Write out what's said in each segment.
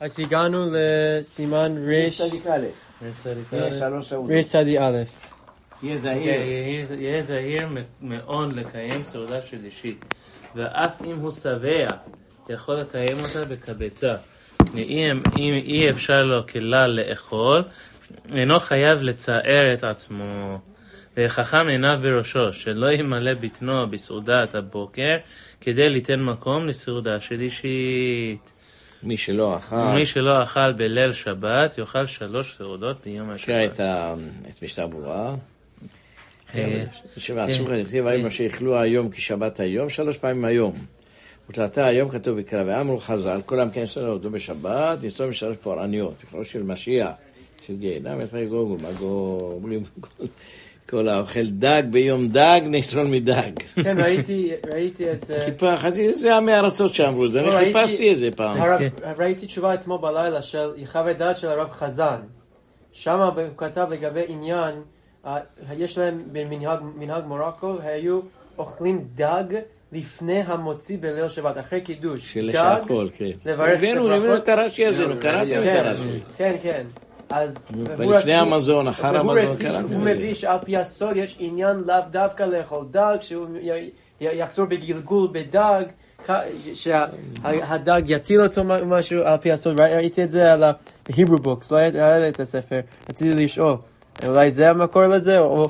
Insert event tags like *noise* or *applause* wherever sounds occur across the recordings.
אז הגענו לסימן ריש. ריש צדי א'. יהיה כן, זהיר. זהיר מאוד לקיים סעודה שלישית, ואף אם הוא שבע, יכול לקיים אותה בקבצה. אם אי אפשר לו כלל לאכול, אינו חייב לצער את עצמו. וחכם עיניו בראשו, שלא ימלא בטנו בסעודת הבוקר, כדי ליתן מקום לסעודה שלישית. מי שלא אכל, מי שלא אכל בליל שבת, יאכל שלוש סעודות ביום קרא את השבת. ה- את משנה ברורה. אה, שבעצמו כאן נכתב היום אשר יכלו היום כשבת היום, שלוש פעמים היום. ותלתה היום כתוב בקרא ואמרו חז"ל, כל העם כן אותו בשבת, יסוד משלוש פורעניות, בכלו של משיח, של גיהנם, יפרי גוג ומגו, אומרים כל- כל האוכל דג ביום דג, נסרון מדג. כן, ראיתי, ראיתי את זה. חיפה, חצי, זה המארצות שאמרו את זה, אני לא, חיפשתי את זה פעם. כן. ראיתי תשובה אתמול בלילה של יחווה דעת של הרב חזן. שם הוא כתב לגבי עניין, יש להם במנהג מנהג מורוקו, היו אוכלים דג לפני המוציא בליל שבת, אחרי קידוש. של דג, שהכל, כן. לברך הבאנו, את הבאנו הברכות. את הרש"י הזה, קראתם את כן, הרש"י. כן, כן. אז... ולפני המזון, אחר המזון, הוא. מביא שעל פי הסוד יש עניין לאו דווקא לאכול דג, שהוא יחזור בגלגול בדג, שהדג יציל אותו משהו על פי הסוד, ראי- ראיתי את זה על ה-Hebrew books, לא היה היה לי את הספר, רציתי לשאול, אולי זה המקור לזה, או...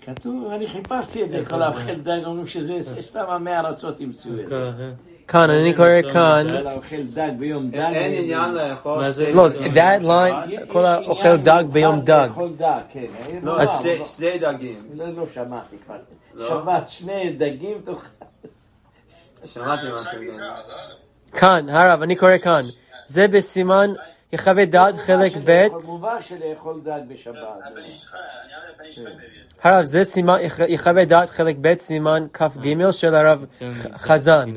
כתוב, אני חיפשתי את זה, כל האוכל דג, אומרים שזה סתם עמי ארצות ימצאו את זה. כאן, אני קורא כאן. אין עניין לאכול זה? לא, בשבת? line, כל האוכל דג ביום דג. אוכל דג, כן. לא, שני דגים. לא, לא שמעתי כבר. לא? שבת, שני דגים תאכל. שמעתי מה. כאן, הרב, אני קורא כאן, זה בסימן יחווה דעת חלק ב', מובן שלאכול דג בשבת. הרב, זה סימן יחווה דעת חלק ב', סימן כ"ג של הרב ח- חזן.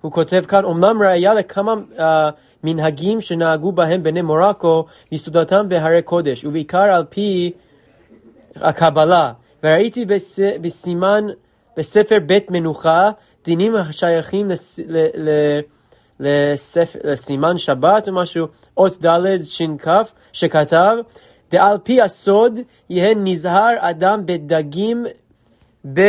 הוא כותב כאן, אמנם ראיה לכמה אה, מנהגים שנהגו בהם בני מורקו יסודתם בהרי קודש, ובעיקר על פי הקבלה. וראיתי בס, בסימן, בספר בית מנוחה, דינים השייכים לס, ל, ל, לספר, לסימן שבת או משהו, אות ד' ש"כ, שכתב, דעל פי הסוד יהא נזהר אדם בדגים ב,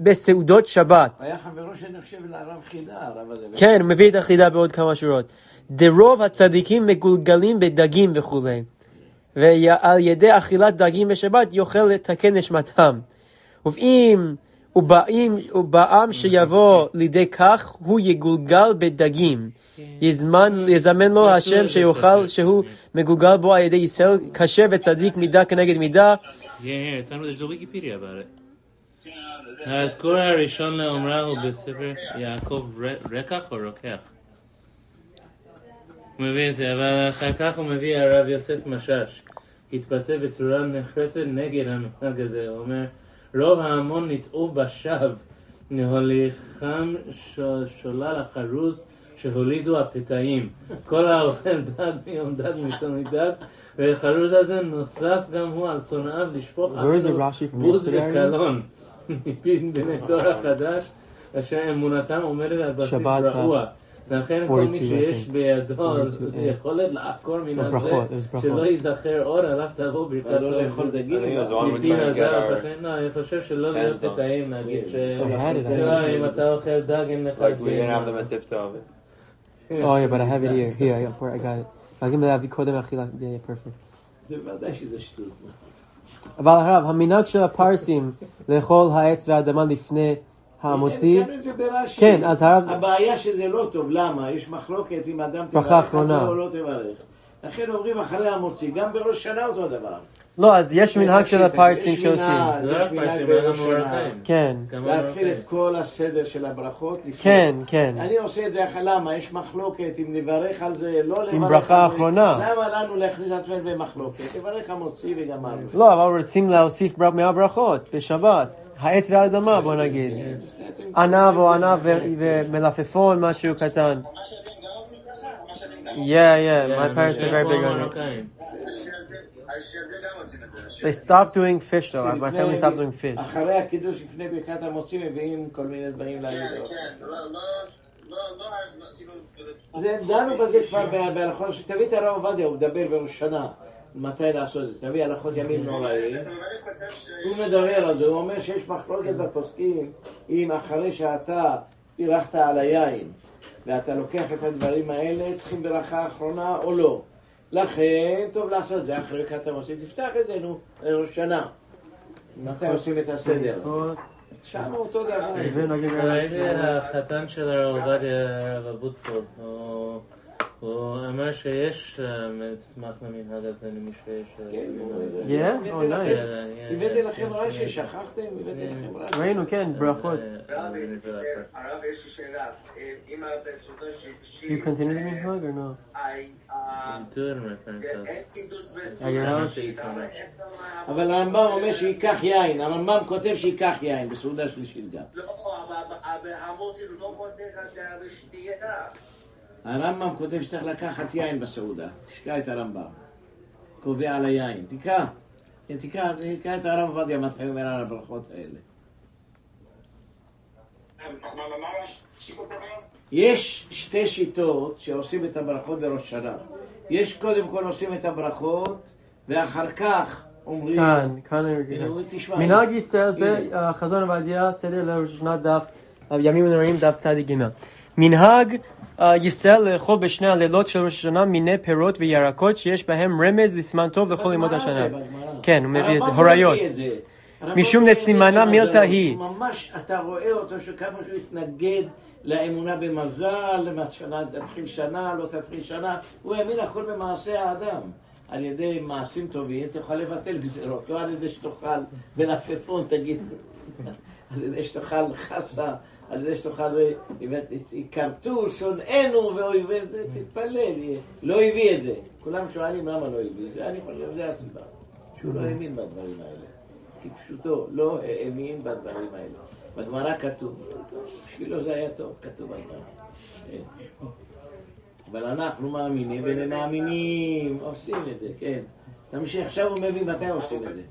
בסעודות שבת. היה חברו שאני חושב לרב חידה, הרב הזה. כן, מביא את החידה בעוד כמה שורות. דרוב הצדיקים מגולגלים בדגים וכולי. ועל ידי אכילת דגים בשבת יוכל לתקן נשמתם. ואם ובאים, ובעם שיבוא לידי כך, הוא יגולגל בדגים. יזמן, יזמן לו השם שיוכל, שהוא מגולגל בו על ידי ישראל, כשר וצדיק מידה כנגד מידה. Yeah, here, it's a Wikipedia about it. האזכור הראשון לאומרה הוא בספר יעקב רקח או רוקח? הוא מביא את זה, אבל אחר כך הוא מביא הרב יוסף משאש. התבטא בצורה נחרצת נגד המנהג הזה. הוא אומר, רוב ההמון ניטעו בשווא, להוליכם שולל החרוז שהולידו הפתאים. כל האוכל *laughs* דג ביום דג מצום דג, והחרוז הזה נוסף גם הוא על שונאיו לשפוך from בוז? וקלון. מפי בני דור החדש, אשר אמונתם עומדת על בסיס שבת, רעוע. לכן כל 42, מי I שיש think. בידו 42, yeah. יכולת לעקור מן הזה, ברכות, יש ברכות. שלא ייזכר עוד עליו תבוא ברכת לא לאכול טוב. דגים. I think it was on מפי we're trying to get נזר, our לכן לא, אני חושב שלא להיות hands on. פתאים להגיד ש... I had it, I לא, had it. אם אתה אוכל דג אין לך... like we didn't have גיהנום. them at Tifta. Oh yeah, but I have it here. Here, I got, I got it. להגיד להביא קודם אכילה, yeah, yeah, perfect. זה ודאי שזה שטות. אבל הרב, המנהג של הפרסים לאכול העץ והאדמה לפני המוציא, כן, זה ברש"י. כן, אז הרב, הבעיה שזה לא טוב, למה? יש מחלוקת אם אדם תברך או לא תברך. לכן אומרים אחרי המוציא, גם בראש שנה אותו דבר. לא, אז יש מנהג של הפרסים יש שעושים. יש לא מנהג בראש שנה. כן, להתחיל. את כל הסדר של הברכות. כן, כן. אני עושה את זה, אחרי- למה? יש מחלוקת אם נברך על זה, לא לברך על זה. ברכה אחרונה. למה לנו להכניס את עצמנו במחלוקת? תברך המוציא וגמרנו. לא, אבל רוצים להוסיף בר- מהברכות בשבת. העץ והאדמה, בוא נגיד. ענב או ענב ומלפפון, משהו קטן. Yeah, yeah, my parents are very big on it. מרוקאים. They stopped doing fish though, my family stopped doing fish. אחרי הקידוש לפני ברכת המוציא מביאים כל מיני דברים להגיד. לא, לא, כאילו... זה, דנו בזה כבר ב- בהלכות, תביא את הרב עובדיה, הוא מדבר בראש שנה, מתי לעשות את זה, תביא הלכות ימים נוראים. אתה באמת כותב ש... הוא מדבר על זה, הוא אומר שיש מחלוקת בפוסקים אם אחרי שאתה בירכת על היין ואתה לוקח את הדברים האלה, צריכים ברכה אחרונה או לא. לכן, טוב לעשות זה אחרי כתב עושים, תפתח את זה, נו, ראש שנה. מתי עושים את הסדר? שם אותו דבר. ראיתי החתן של הרב עובדיה, הרב אבוטבול, הוא- הוא אמר שיש אה, מסמך למנהג הזה למי שיש... אה, כן, הוא- מנהג. Yeah? Oh, nice. כן, הבאתי לכם יש- רש"י, שכחתם? הבאתי לכם רש"י. ראינו, כן, ברכות. אה, הרב, יש לי אה, שאלה- הרב, יש לי שאלה. אה, אם הרב בסודו של... You continue the minhag or no? Do it in reference אין of- קידוש היה בסודו רש"י. שלישית, אבל אין שם- אבל הרמב"ם אומר שייקח יין, הרמב"ם כותב שייקח יין בסעודה שלישית גם. לא, אבל- אבל המוסי לא בודק על זה בשתייה. הרמב"ם כותב שצריך לקחת יין בסעודה. תשקע את הרמב"ם. קובע על היין. תקרא. כן, תקרא, תקרא את הרב עובדיה מתי הוא אומר על הברכות האלה. מה- מה- מה רש"י כותב היום? יש שתי שיטות שעושים את הברכות בראש שנה. יש קודם כל עושים את הברכות, ואחר כך אומרים... כאן, כאן. מנהג ישראל זה. אה, חזון עובדיה, סדר לראש השנה דף, אה, ימים ונוראים דף צדיק ג'. מנהג אה, ישראל לאכול בשני הלילות של ראש השנה מיני פירות וירקות שיש בהם רמז לסימן טוב לכל ימות השנה. כן, הוא מביא את זה, הרמב"ם לא הוריות. מביא את זה. הרמב"ם משום זה מילתא. היא. ממש, אתה רואה אותו שכמה שהוא התנגד לאמונה במזל, למה תתחיל שנה, לא תתחיל שנה, הוא האמין הכל במעשה האדם. על ידי מעשים טובים תוכל לבטל גזירות, לא על ידי שתאכל מלפפון, תגיד, *laughs* על ידי שתאכל חסה, על ידי שתאכל, כרתו שונאינו ואויבינו, תתפלל, לא הביא את זה. כולם שואלים למה לא הביא את זה, אני חושב שזה הסיבה, שהוא לא האמין בדברים האלה. כפשוטו, לא האמין בדברים האלה. בגמרא כתוב, בשבילו זה היה טוב, כתוב בגמרא. כן. אבל אנחנו מאמינים והם מאמינים, עושים את זה, כן. תמשיך, עכשיו הוא מבין מתי עושים את זה.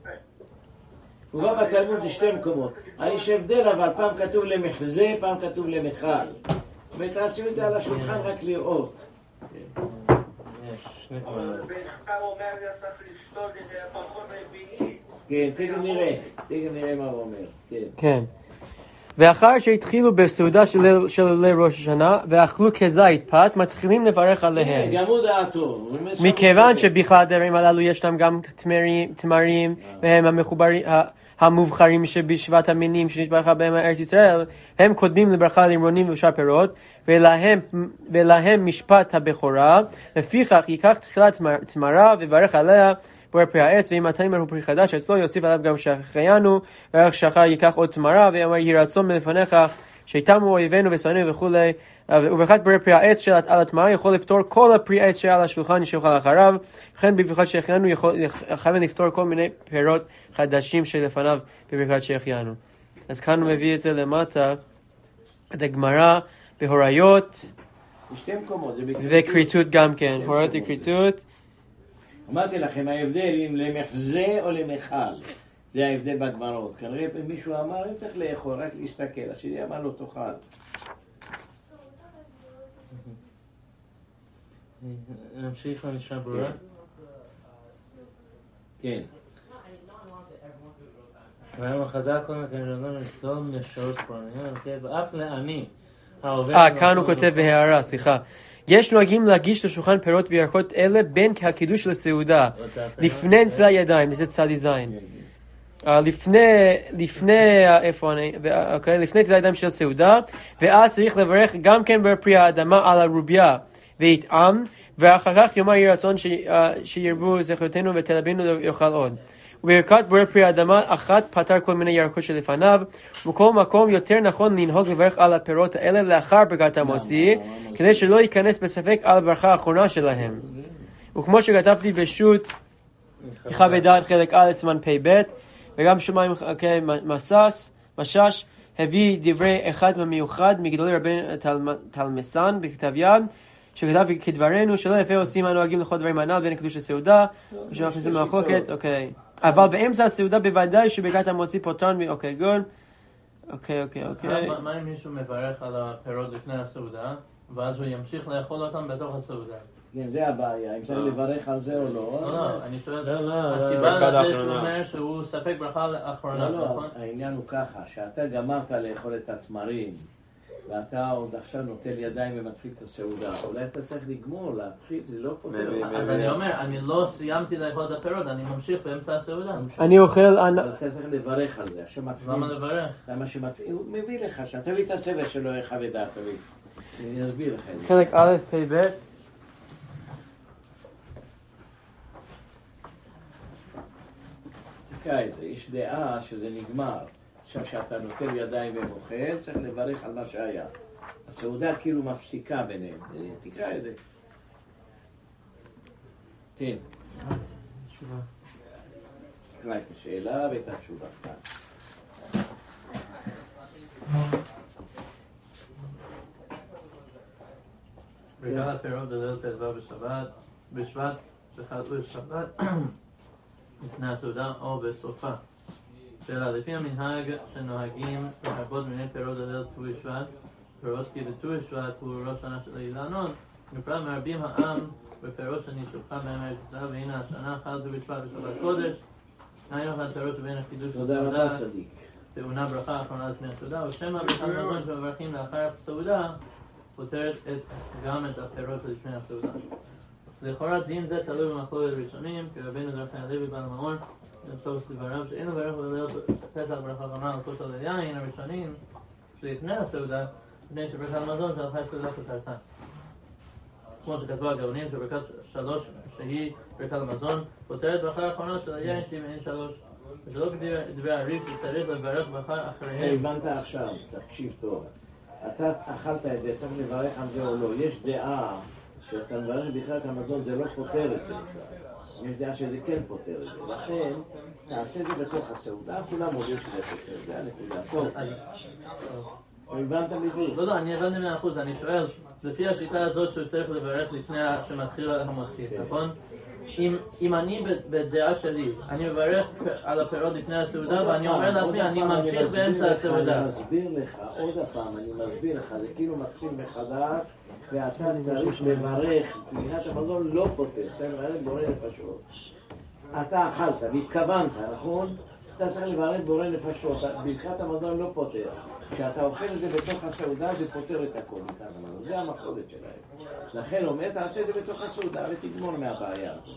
הוא בא בתלמוד לשתי מקומות. יש הבדל, אבל פעם כתוב למחזה, פעם כתוב למכל. ותעשו את זה על השולחן רק לראות. יש רביעי. כן, תכף נראה, תכף נראה מה הוא אומר. כן. ואחר שהתחילו בסעודה של של ליל ראש השנה ואכלו כזית פת, מתחילים לברך עליהם. כן, גם הוא שם מכיוון. שבכלל הדברים הללו ישנם גם תמרים, תמרים והם המחוברים, המובחרים שבשבעת המינים שנשבחה בהם ארץ ישראל, הם קודמים לברכה לרימונים ושאר פירות, ולהם, ולהם משפט הבכורה, לפיכך ייקח תחילת תמר- תמרה ויברך עליה בורא פרי העץ, ואם התימר הוא פרי חדש אצלו יוסיף עליו גם שהחיינו, וערך שחר ייקח עוד תמרה, ויאמר יהי רצון מלפניך שיתמו אויבינו ושונאינו וכולי, וברכת בורא פרי העץ של על התמרה יכול לפתור כל הפרי העץ שעל השולחן שיאכל אחריו, וכן בברכת שהחיינו יכוון לפתור כל מיני פירות חדשים שלפניו בברכת שהחיינו. אז כאן הוא מביא את זה למטה, את הגמרא בהוריות. וכריתות גם כן, הוריות וכריתות. אמרתי לכם, ההבדל אם למחזה או למכל. זה ההבדל בגמרות. כנראה מישהו אמר, אם צריך לאכול, רק להסתכל. השני אמר לו, תאכל. נמשיך למשנה ברורה. כן. והיום החזק קודם לכן שאומר לצלול משעות פרעניות, אוקיי? ואף לעני. אה, כאן הוא כותב לא- בהערה, סליחה. יש נוהגים להגיש לשולחן פירות וירקות אלה בין הקידוש לסעודה, לפני נטילת ידיים, זה צדי זין. אה, לפני, לפני, אה, איפה אני, ו- אוקיי, לפני נטילת ידיים של סעודה, ואז צריך לברך גם כן בפרי האדמה על הרוביה, ויטעם, ואחר כך יאמר יהי רצון אה, שירבו זכרותינו ותלבינו יאכל עוד. וברכת בורא פרי האדמה אחת פתר כל מיני ירקות שלפניו, ובכל מקום יותר נכון לנהוג לברך על הפירות האלה לאחר ברכת המוציא, כדי שלא ייכנס בספק על הברכה האחרונה שלהם. וכמו שכתבתי בשו"ת, בדעת חלק א' סימן פ"ב, וגם שמיים כן, מסס, משש, הביא דברי אחד במיוחד מגדולי רבי תלמסן בכתב יד, שכתב כדברנו שלא יפה עושים הנוהגים לכל דברים הנ"ל בין הקדוש לסעודה, ושאנחנו עושים מחלוקת, אוקיי. אבל באמצע הסעודה בוודאי שברכת המוציא פוטרן, אוקיי, גוד. אוקיי, אוקיי, אוקיי. מה אם מישהו מברך על הפירות לפני הסעודה, ואז הוא ימשיך לאכול אותם בתוך הסעודה? כן, זה הבעיה, אם צריך לברך על זה או לא. לא, לא, אני שואל, לא, לא, הסיבה לזה שהוא. אומר שהוא ספק ברכה לאחרונה, לא, לא, נכון? העניין הוא ככה, שאתה גמרת לאכול את התמרים, ואתה עוד עכשיו נוטל ידיים ומתחיל את הסעודה, אולי אתה צריך לגמור, להתחיל, זה לא פותר. אז אני אומר, אני לא סיימתי לאכול את הפירות, אני ממשיך באמצע הסעודה. אני אוכל, אתה צריך לברך על זה. למה לברך? למה שמתחיל, הוא מביא לך שם, תביא את הסבל שלו, איך אבדה, תביא. אני אסביר לך את זה. חלק א', פ"ב. תקרא את זה, יש דעה שזה נגמר. עכשיו שאתה נוטל ידיים ומוחל, צריך לברך על מה שהיה. הסעודה כאילו מפסיקה ביניהם. תקרא את זה. תן. תקרא את השאלה ואת התשובה. בגלל הפירות בליל ט"ו בשבת, בשבט, שחטאו בשבת, *clears throat* לפני הסעודה או בסופה. שאלה, לפי המנהג שנוהגים לרבות מיני פירות בליל ט"ו בשבט, פירות כי בט"ו בשבט הוא ראש שנה של אילנות, בפרט מרבים העם בפירות שנשלחה בהם ארץ ישראל, והנה השנה חל ט"ו בשבט בשבת קודש, היינו אחד פירות שבין הקידוש תודה רבה צדיק. טעונה ברכה אחרונה לפני הסעודה, ושמא ברכת מזון שמברכים לאחר הסעודה, פותרת את, גם את הפירות לפני הסעודה. לכאורה דין זה תלוי במחלוקת ראשונים, כי רבינו דרכי הלוי בעל המאור, בסוף דבריו שאין לברך בליל פסח ברכה אחרונה על כוס על היין הראשונים, שלפני הסעודה, מפני שברכת מזון של אחרי הסעודה פותרתה. כמו שכתבו הגאונים, שברכת שלוש, שהיא ברכת המזון, פותרת ברכה האחרונה של היין שהיא מעין שלוש. ושלא כדברי דברי הריב שצריך לברך ברכה אחריהם. הבנת עכשיו, תקשיב טוב. אתה אכלת את זה, צריך לברך על זה או לא. יש דעה שאתה מברך בכלל את המזון, זה לא פותר את זה. יש דעה שזה כן פותר את זה. לכן, תעשה את זה בתוך הסעודה, כולם מודים שזה פותר, זה הנקודה. טוב, הבנת בדיוק. לא, לא, אני הבנתי מאה אחוז, אני שואל, לפי השיטה הזאת שהוא צריך לברך לפני שמתחיל המוציא, נכון? אם, אם אני בדעה שלי, אני מברך על הפירות לפני הסעודה ואני אומר לעצמי, אני ממשיך באמצע הסעודה. אני מסביר לך, עוד פעם, אני מסביר לך, זה כאילו מתחיל מחדש, ואתה צריך לברך, מבחינת המזון לא פותר, צריך לברך בורא נפשות. אתה אכלת והתכוונת, נכון? אתה צריך לברך בורא נפשות, ברכת המזון לא פותר. כשאתה אוכל את זה בתוך הסעודה, זה פותר את הכל. זה המחלוקת שלהם. לכן אומר, תעשה את זה בתוך הסעודה ותגמור מהבעיה הזאת.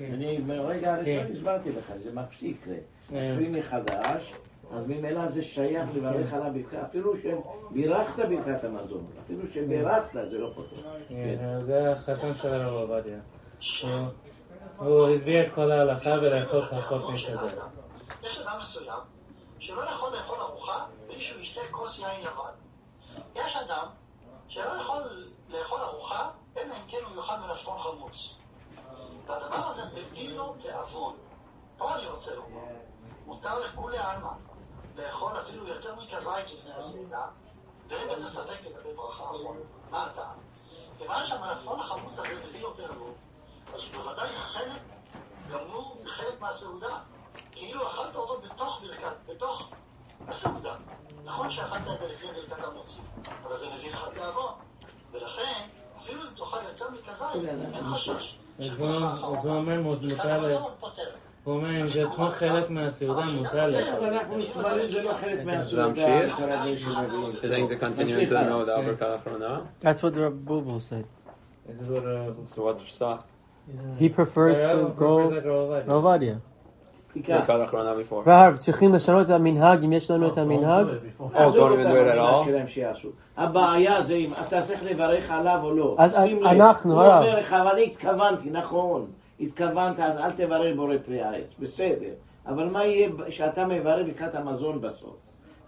אני ברגע הראשון הסברתי לך, זה מפסיק, זה מתחילים מחדש, אז ממילא זה שייך לברך עליו ברכת, אפילו שבירכת ברכת המזון, אפילו שבירכת זה לא פותר. כן, זה החתן של הרב עובדיה. הוא- הסביר את כל ההלכה ולאכול פחות מכזה. יש אדם מסוים שלא יכול לאכול ארוחה בלי שהוא ישתה כוס יין לבן. יש אדם שלא יכול לאכול ארוחה אלא אם כן הוא יאכל מלפפון חמוץ. והדבר הזה מביא לו תיאבון. פה אני רוצה לומר, מותר לכולי עלמא לאכול אפילו יותר מכזית לפני הסעודה, ואין בזה ספק לגבי ברכה אחרונה. מה הטעם? כיוון שהמלפפון החמוץ הזה מביא לו תיאבון, אז הוא בוודאי חלק גמור מחלק מהסעודה. כאילו אכלת אותו בתוך ברכת, בתוך הסעודה. נכון שאכלת את זה לפני ברכת המוציא, אבל זה מביא לך תיאבון. ולכן, אפילו אם תאכל יותר מכזית, אין חשש. אז הוא אז הוא אומר מותר ברכת ל... המזון פותרת. הוא אומר אם זה כמו חלק מהסעודה מותר אבל לאכול. אנחנו מתמלאים, זה לא חלק מהסעודה. להמשיך? כל הדברים שמביאים. Is that to continue into the middle of the Alberta האחרונה? That's what the Rab Bulbul said. This is what, uh, So what's psak? He prefers to הרב go prefers והרב, צריכים לשנות את המנהג אם יש לנו את המנהג? At המנהג. הבעיה זה אם אתה צריך לברך עליו או לא. אז. אנחנו, הוא הרב. אומר לך, אבל אני התכוונתי, נכון. התכוונת, אז אל תברך בורא פרי העץ. בסדר. אבל מה יהיה כשאתה מברך ברכת המזון בסוף?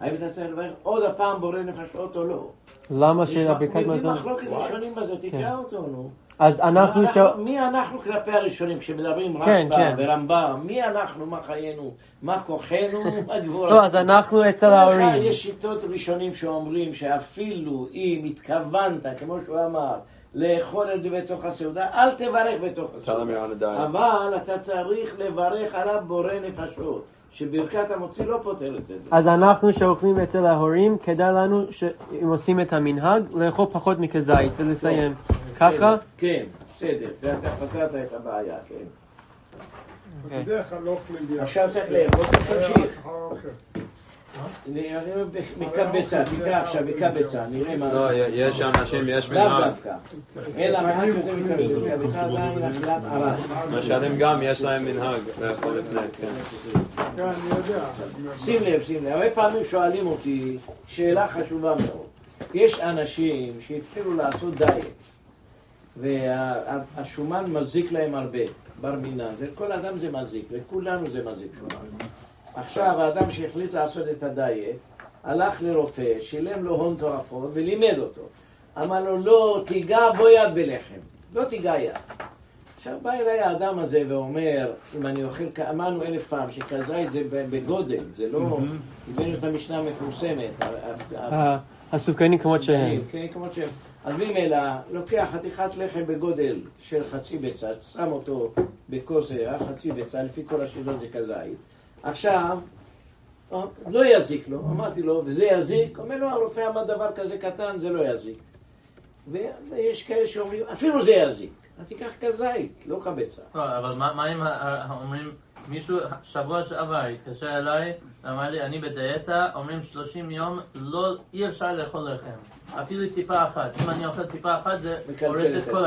האם אתה צריך לברך עוד הפעם בורא נפשות או לא? למה יש מביא מזון? מחלוקת ראשונים בזה, כן. תקרא אותו, נו. אז אנחנו ש... אנחנו- מי אנחנו כלפי הראשונים כשמדברים כן, רשב"א כן. ורמב"ם? מי אנחנו, מה חיינו, מה כוחנו, *laughs* מה גבורתנו? לא, אז אנחנו אצל ההורים. יש שיטות ראשונים שאומרים שאפילו אם התכוונת, כמו שהוא אמר, לאכול את זה בתוך הסעודה, אל תברך בתוך הסעודה. אבל אתה צריך לברך עליו בורא נפשות. שברכת המוציא לא פותרת את זה. אז אנחנו שאוכלים אצל ההורים, כדאי לנו שאם עושים את המנהג, לאכול פחות מכזית ולסיים. ככה? כן, בסדר, ואתה פתרת את הבעיה, כן. בדרך כלל לא אוכלים ביחד. עכשיו צריך לאכול, תמשיך. אחר האוכל. נראה מקבצה, תקרא עכשיו מקבצה, נראה מה... לא, יש אנשים, יש לאו מנהג. דווקא. אלא מעט יותר מקבצה, מקבצה עדיין אכילת ערד. משלים גם, יש להם מנהג לאכול לפני, כן. כן, אני יודע. שים לב, שים לב, הרבה פעמים שואלים אותי שאלה חשובה מאוד. יש אנשים שהתחילו לעשות דיאט, והשומן מזיק להם הרבה, בר מינן, לכל אדם זה מזיק, לכולנו זה מזיק שומן. עכשיו האדם שהחליט לעשות את הדיאט, הלך לרופא, שילם לו הון תועפות ולימד אותו. אמר לו, לא תיגע בו יד בלחם, לא תיגע יד. עכשיו בא אליי האדם הזה ואומר, אם אני אוכל, אמרנו אלף פעם שכזית זה בגודל, זה לא, הבאנו את המשנה המפורסמת. הסוכנים כמות שהם. כן, כמות שהם. אז ממילא, לוקח חתיכת לחם בגודל של חצי ביצה, שם אותו בכוס אה, חצי ביצה, לפי כל השיטות זה כזית. עכשיו, אה, לא יזיק לו, אמרתי לו, וזה יזיק? אומר לו, הרופא אמר דבר כזה קטן, זה לא יזיק. ויש כאלה שאומרים, אפילו זה יזיק. אז תיקח כזית, לא כביצה. לא, אבל מה אם אומרים, מישהו שבוע שעבר התקשר אליי, אמר לי, אני בדיאטה, אומרים 30 יום, לא, אי אפשר לאכול לחם. אפילו טיפה אחת. אם אני אוכל טיפה אחת, זה הורס את כל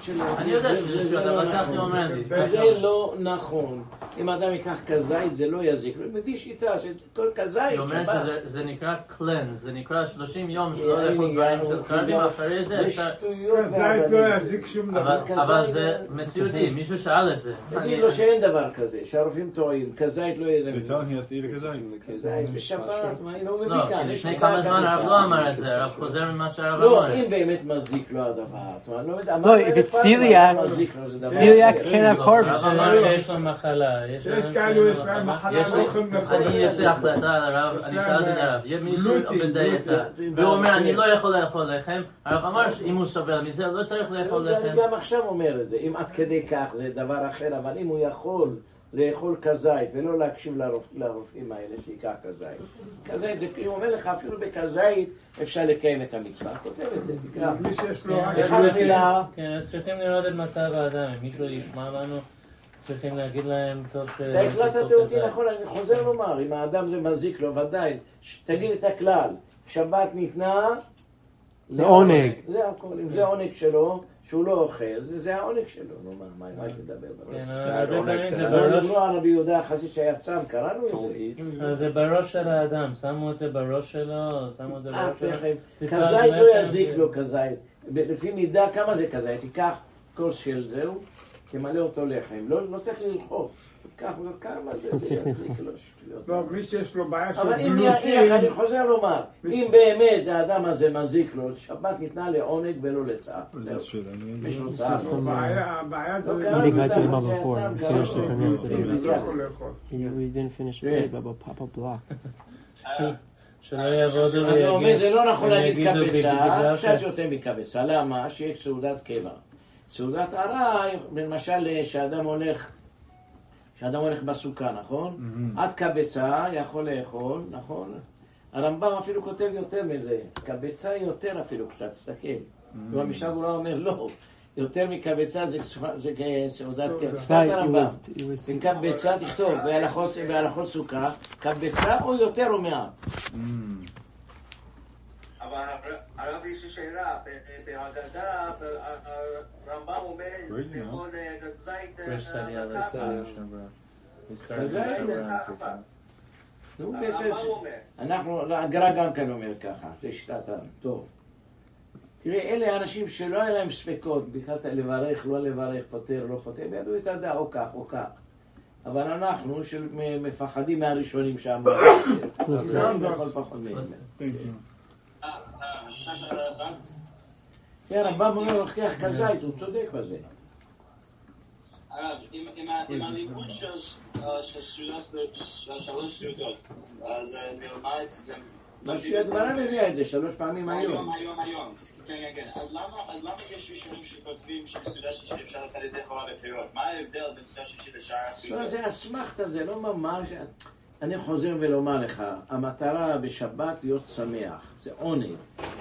שלו. אני יודע זה- שזה זה שטויות, לא אבל ככה נכון. הוא אומר לי. זה לא נכון. אם אדם ייקח כזית זה לא יזיק. הוא מביא שיטה שכל כזית, היא אומרת. שזה זה נקרא קלנס, זה נקרא 30 יום שלא לאכול דברים של קרבים, אחרי זה זה אפשר... שטויות. זית והבלים. לא יזיק שום דבר. אבל- כזית זה- זה מציאותי, *laughs* מישהו שאל את זה. תגיד אני- לו שאין דבר כזה, שהרופאים טועים, כזית לא יזיק. To eat a kazayit. כזית בשבת, מה אני לא מביא לא, כאן. לפני כמה זמן. הרב לא אמר את זה, הרב חוזר ממה שהרב לא, אמר. אם באמת מזיק לו הדבר, אני לא יודע, לא, דבר celiacs אחר. can have הרב carbs. אמר שיש לו מחלה. יש כאלו, יש להם מחלה, יש לא לי- יכולים לאכול אני, יש לי. החלטה על הרב, יש אני שאלתי את אה, הרב, יש מישהו בדיאטה. והוא אומר, אני לא יכול לאכול לחם, הרב אמר שאם הוא סובל מזה, לא צריך לאכול לחם. גם עכשיו אומר את זה, אם עד כדי כך זה דבר אחר, אבל אם הוא יכול לאכול כזית ולא להקשיב לרופ, לרופאים האלה שייקח כזית. כזית זה, הוא אומר לך, אפילו בכזית אפשר לקיים את המצווה. כותב את זה, תקרא. מי שיש לו... כן, אחד מילה, כן, אז צריכים לראות את מצב האדם, אם מישהו ישמע לנו, צריכים להגיד להם, טוב ש... אתה החלטת אותי נכון, אני חוזר לומר, אם האדם זה מזיק לו, ודאי, תגיד את הכלל, שבת ניתנה לעונג. זה הכל, אם זה העונג שלו, שהוא לא אוכל, זה- זה העונג שלו, נו מה, מה כן, לא בראש, דיברו על רבי יהודה החסיד שהיה צם, קראנו את זה. אבל זה בראש של האדם, שמו את זה בראש שלו, שמו את זה אה, בראש שלו. לחם. טיפה כזית לא יזיק כן. לו כזית. ב- לפי מידה, כמה זה כזית? תיקח כוס של זהו, תמלא אותו לחם. לא לא צריך ללחוץ. קח לו כמה זה. *laughs* לא, מי שיש לו בעיה של אבל אם אני גלוטין, חוזר לומר, אם באמת האדם הזה מזיק לו, שבת ניתנה לעונג ולא לצער. הבעיה זה... לא the mom שהיה before. צם, We. לא didn't finish Yeah. it, but Papa blocked. שלא ויגיד, זה לא נכון להגיד קבצה, קצת יותר מקבצה. למה? שיש סעודת קבע. סעודת ארעי, למשל, שאדם הולך, שאדם הולך בסוכה, נכון? עד קבצה יכול לאכול, נכון? הרמב"ם אפילו כותב יותר מזה, קבצה יותר אפילו קצת, תסתכל. במשנה הוא לא אומר לא, יותר מקבצה זה זה סעודת it הרמב"ם. וקבצה, תכתוב, בהלכות סוכה, קבצה או יותר או מעט. אבל הר- הרב יש לי שאלה, בהגדה, הרמב"ם אומר. לאכול אה, זית אה, הוא אומר? אנחנו, לא, הגר"א גם כן אומר ככה, זה שיטת. טוב. תראה, אלה אנשים שלא היה להם ספקות, בכלל לברך, לא לברך, פותר, לא פותר, וידעו את הדעה, או כך או כך. אבל אנחנו, שמפחדים מהראשונים שאמרו, אז זה יכול פחות מהם. כן, הרמב"ם אומר, לוקח כזית, הוא צודק בזה. הרב, עם- עם ה- עם הלימוד של- אה, של שלוש סעודות, אז אה, נלמד, זה מה שהגמרא מביאה את זה שלוש פעמים היום. היום, היום, היום. כן, כן, כן. אז למה, יש ראשונים שכותבים שבסעודה שישית אפשר לצאת ידי חובה בפירות? מה ההבדל בין סעודה שישית לשאר לא, הסעודות? זה אסמכתה, זה לא ממש... אני חוזר ולומר לך, המטרה בשבת להיות שמח, זה עונג.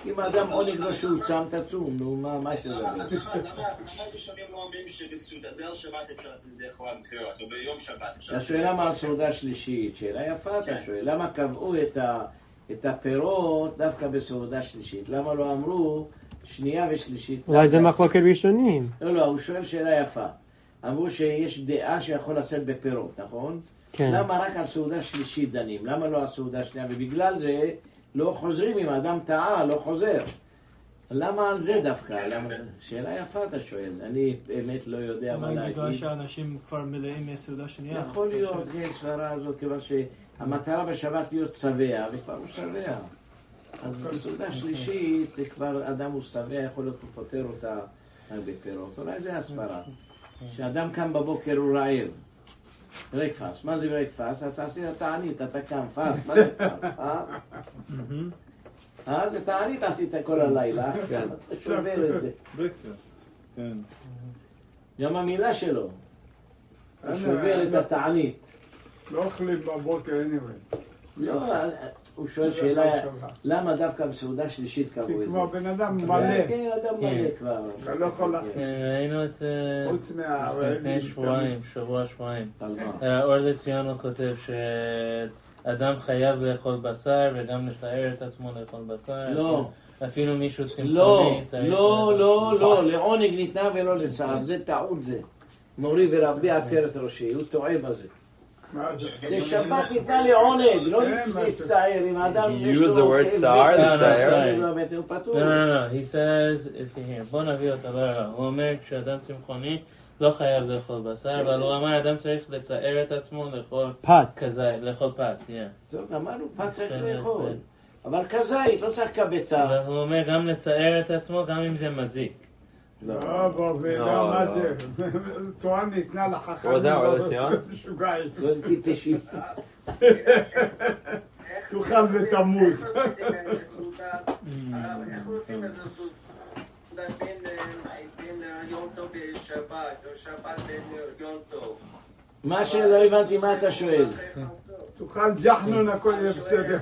אם האדם עונג לו שהוא צם, תצום, נו, מה, מה שזה למה, זה? למה, למה, למה ראשונים לא אומרים שבסעודת ליל שבת אפשר לצאת חובה בפירות, או ביום שבת אפשר אתה שואל למה על סעודה שלישית, שאלה יפה אתה שואל, למה קבעו את הפירות דווקא בסעודה שלישית? למה לא אמרו שנייה ושלישית? אולי זה מחלוקת ראשונים. לא, לא, הוא שואל שאלה יפה. אמרו שיש דעה שיכול לשאת בפירות, נכון? כן. למה רק על סעודה שלישית דנים? למה לא על סעודה שנייה? ובגלל זה לא חוזרים, אם האדם טעה, לא חוזר. למה על זה דווקא? למה... שאלה יפה אתה שואל, אני באמת לא יודע מה להגיד. בגלל שאנשים כבר מלאים מסעודה שנייה. יכול להיות, כן, סברה הזאת, כיוון שהמטרה בשבת להיות שבע, וכבר הוא שבע. אז בסעודה שלישית, זה כבר אדם הוא שבע, יכול להיות הוא פוטר אותה רק בפירות. אולי זה הסברה. כשאדם קם בבוקר הוא רעב. breakfast, מה זה breakfast? אתה עשית תענית, אתה קם, fast, מה זה fast? אה? אה, זה תענית עשית כל הלילה, כן. אתה שובר את זה. ברקפסט. כן. גם המילה שלו, אתה אין, שובר את התענית. לא אוכלים בבוקר anyway. לא, הוא שואל שאלה, למה דווקא בסעודה שלישית כי קבעו את זה? כבר בן אדם מלא, כן, אדם מלא כבר. אתה לא יכול להכין. כן, ראינו את זה חוץ מהרעבים. לפני שבועיים, שבוע, שבועיים. על מה? אה, אור לציונו כותב שאדם חייב לאכול בשר וגם לצער את עצמו לאכול בשר. לא. אפילו מישהו צמחוני לא, צריך לא, לאכול. לא, לא, לעונג ניתנה ולא לצער, זה טעות זה. מורי ורבי עטרת ראשי, הוא טועה בזה. מה זה? זה שבת ניתנה לעונג, לא זה מה ש- להצטער, אם האדם He יש לו... used the word כאב צער, בטן, לצער? לא, באמת, הוא פטור. לא, לא, לא, he says, here, בוא נביא אותה ברע. הוא אומר כשאדם צמחוני לא חייב לאכול בשר, אבל הוא אמר אדם צריך לצער את עצמו לאכול פת. כזית, לאכול פת, yeah. טוב, אמרנו, פת צריך כן, לאכול. כן. אבל כזית, לא צריך לקבצה. אבל הוא אומר גם לצער את עצמו גם אם זה מזיק. לא, לא, מה. זה? תורה ניתנה. What was that, אור לציון? משוגעים. לא טיפשים. תאכל ותמות. איך עושים את זה סעודה? הרב, איך עושים את זה סעודה בין, בין יום טוב לשבת, או שבת בין יום טוב? מה שלא הבנתי, מה אתה שואל? תאכל ג'חנון, הכל יהיה בסדר.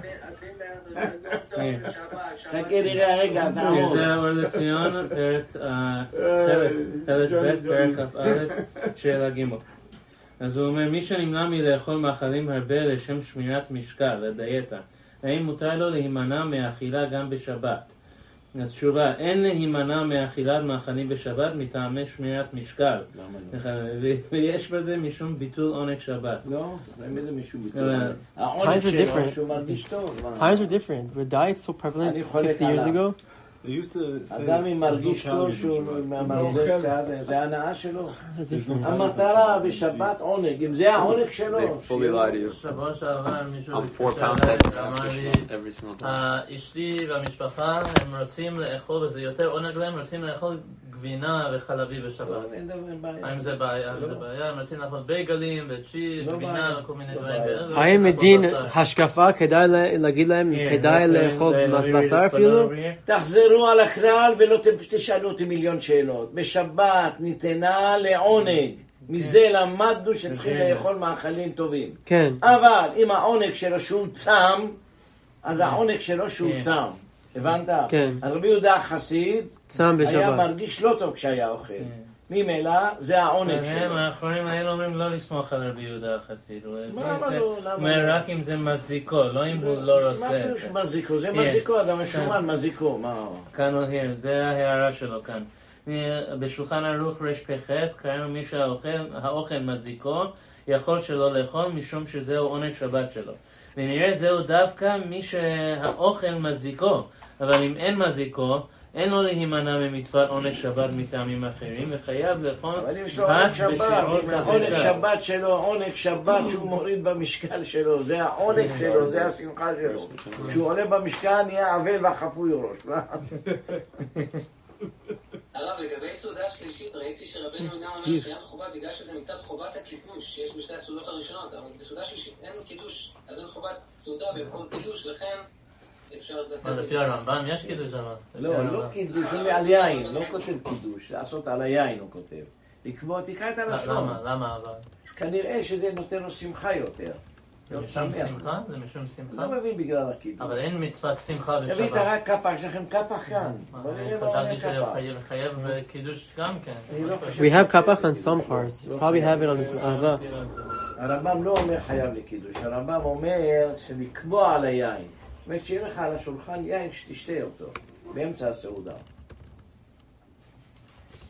חכה נראה, רגע, תעמוד. זה אור לציון, פרק, אה, חלק חלק ב', פרק כ"א, שאלה ג'. אז הוא אומר, מי שנמנע מלאכול מאכלים הרבה לשם שמירת משקל, לדיאטה, האם מותר לו להימנע מאכילה גם בשבת? אז תשובה, אין להימנע מאכילת מאכלים בשבת מטעמי שמירת משקל. ו- ויש בזה משום ביטול עונג שבת. לא, אין בזה מישהו לא, ביטוי. לא. העונג Times are שלו, different. שהוא מרגיש טוב. Times were different. Were diets so prevalent אני חולק 50 years עליו. ago? They used to say אדם אם there's no מרגיש טוב calories שהוא in Shabbat. מרזה קצת, זה הנאה שלו. *laughs* המטרה בשבת עונג, אם זה העונג שלו. They fully lie to you. שבוע שעבר מישהו I'm four התקשר pounds אליי heavy ואמר after לי, Shabbat every single time. "אה, אשתי והמשפחה הם רוצים לאכול, וזה יותר עונג להם, רוצים לאכול גבינה וחלבי בשבת. בעיה. האם זה בעיה? האם זה בעיה? הם רוצים לאכול בייגלים וצ'יז, לא גבינה. וכל מיני לא דברים. האם מדין. השקפה כדאי לה- להגיד להם, כן, כדאי כן, לאכול ל- מס- להביא בשר אפילו? תחזרו על הכלל ולא תשאלו אותי מיליון שאלות. בשבת ניתנה לעונג. מזה למדנו שצריכים כן. לאכול מאכלים טובים. כן. אבל אם העונג שלו שהוא צם, אז העונג שלו שהוא כן. צם. הבנת? כן. אז רבי יהודה החסיד צם היה בשבת. מרגיש לא טוב כשהיה אוכל. כן. ממילא זה העונג שלו. האחרונים האלה אומרים לא לסמוך על רבי יהודה החסיד. למה אומר, לא? למה אומר לא? רק אם זה מזיקו, לא אם הוא לא מה רוצה. פירוש מזיקו? זה כן. מזיקו, אדם משומן מזיקו. מה? כאן הוא here, זה ההערה שלו כאן. בשולחן ערוך רפ"ח קראנו מי שהאוכל מזיקו, יכול שלא לאכול משום שזהו עונג שבת שלו. ונראה זהו דווקא מי שהאוכל מזיקו, אבל אם אין מזיקו, אין לו להימנע ממצוות עונג שבת מטעמים אחרים, וחייב לאכול אבל אם יש לו עונג פת שבת, בשיעור קבצה. שבת שלו, עונג שבת שהוא מוריד במשקל שלו, זה העונג שלו, זה השמחה שלו. כשהוא עולה במשקל נהיה אבל והחפוי ראש. הרב, לגבי סעודה שלישית, ראיתי שרבנו יונה אומר שאין חובה בגלל שזה מצד חובת הקידוש שיש בשתי הסעודות הראשונות, אבל בסעודה שלישית אין קידוש, אז אין חובת סעודה במקום קידוש, לכן לפי הרמב"ם יש קידוש. לפי לא, הרמב"ם. לא קידוש, הוא על יין, לא כותב קידוש, לעשות על היין הוא כותב. לקבוע, תקרא את הלשון. למה? למה אבל? כנראה שזה נותן לו שמחה יותר. זה להיות משום שמח. שמחה? זה משום שמחה? לא מבין בגלל הקידוש. אבל אין מצוות שמחה תביא את בשבת. הרק קפח, יש לכם קפח כאן. אומר חשבתי. שחייב קידוש גם כן. אני לא חושב We have kapach on some parts. Probably have it on. הרמב"ם לא אומר חייב לקידוש, הרמב"ם אומר שלקבוע על היין. זאת אומרת שיהיה לך על השולחן יין שתשתה אותו, באמצע הסעודה.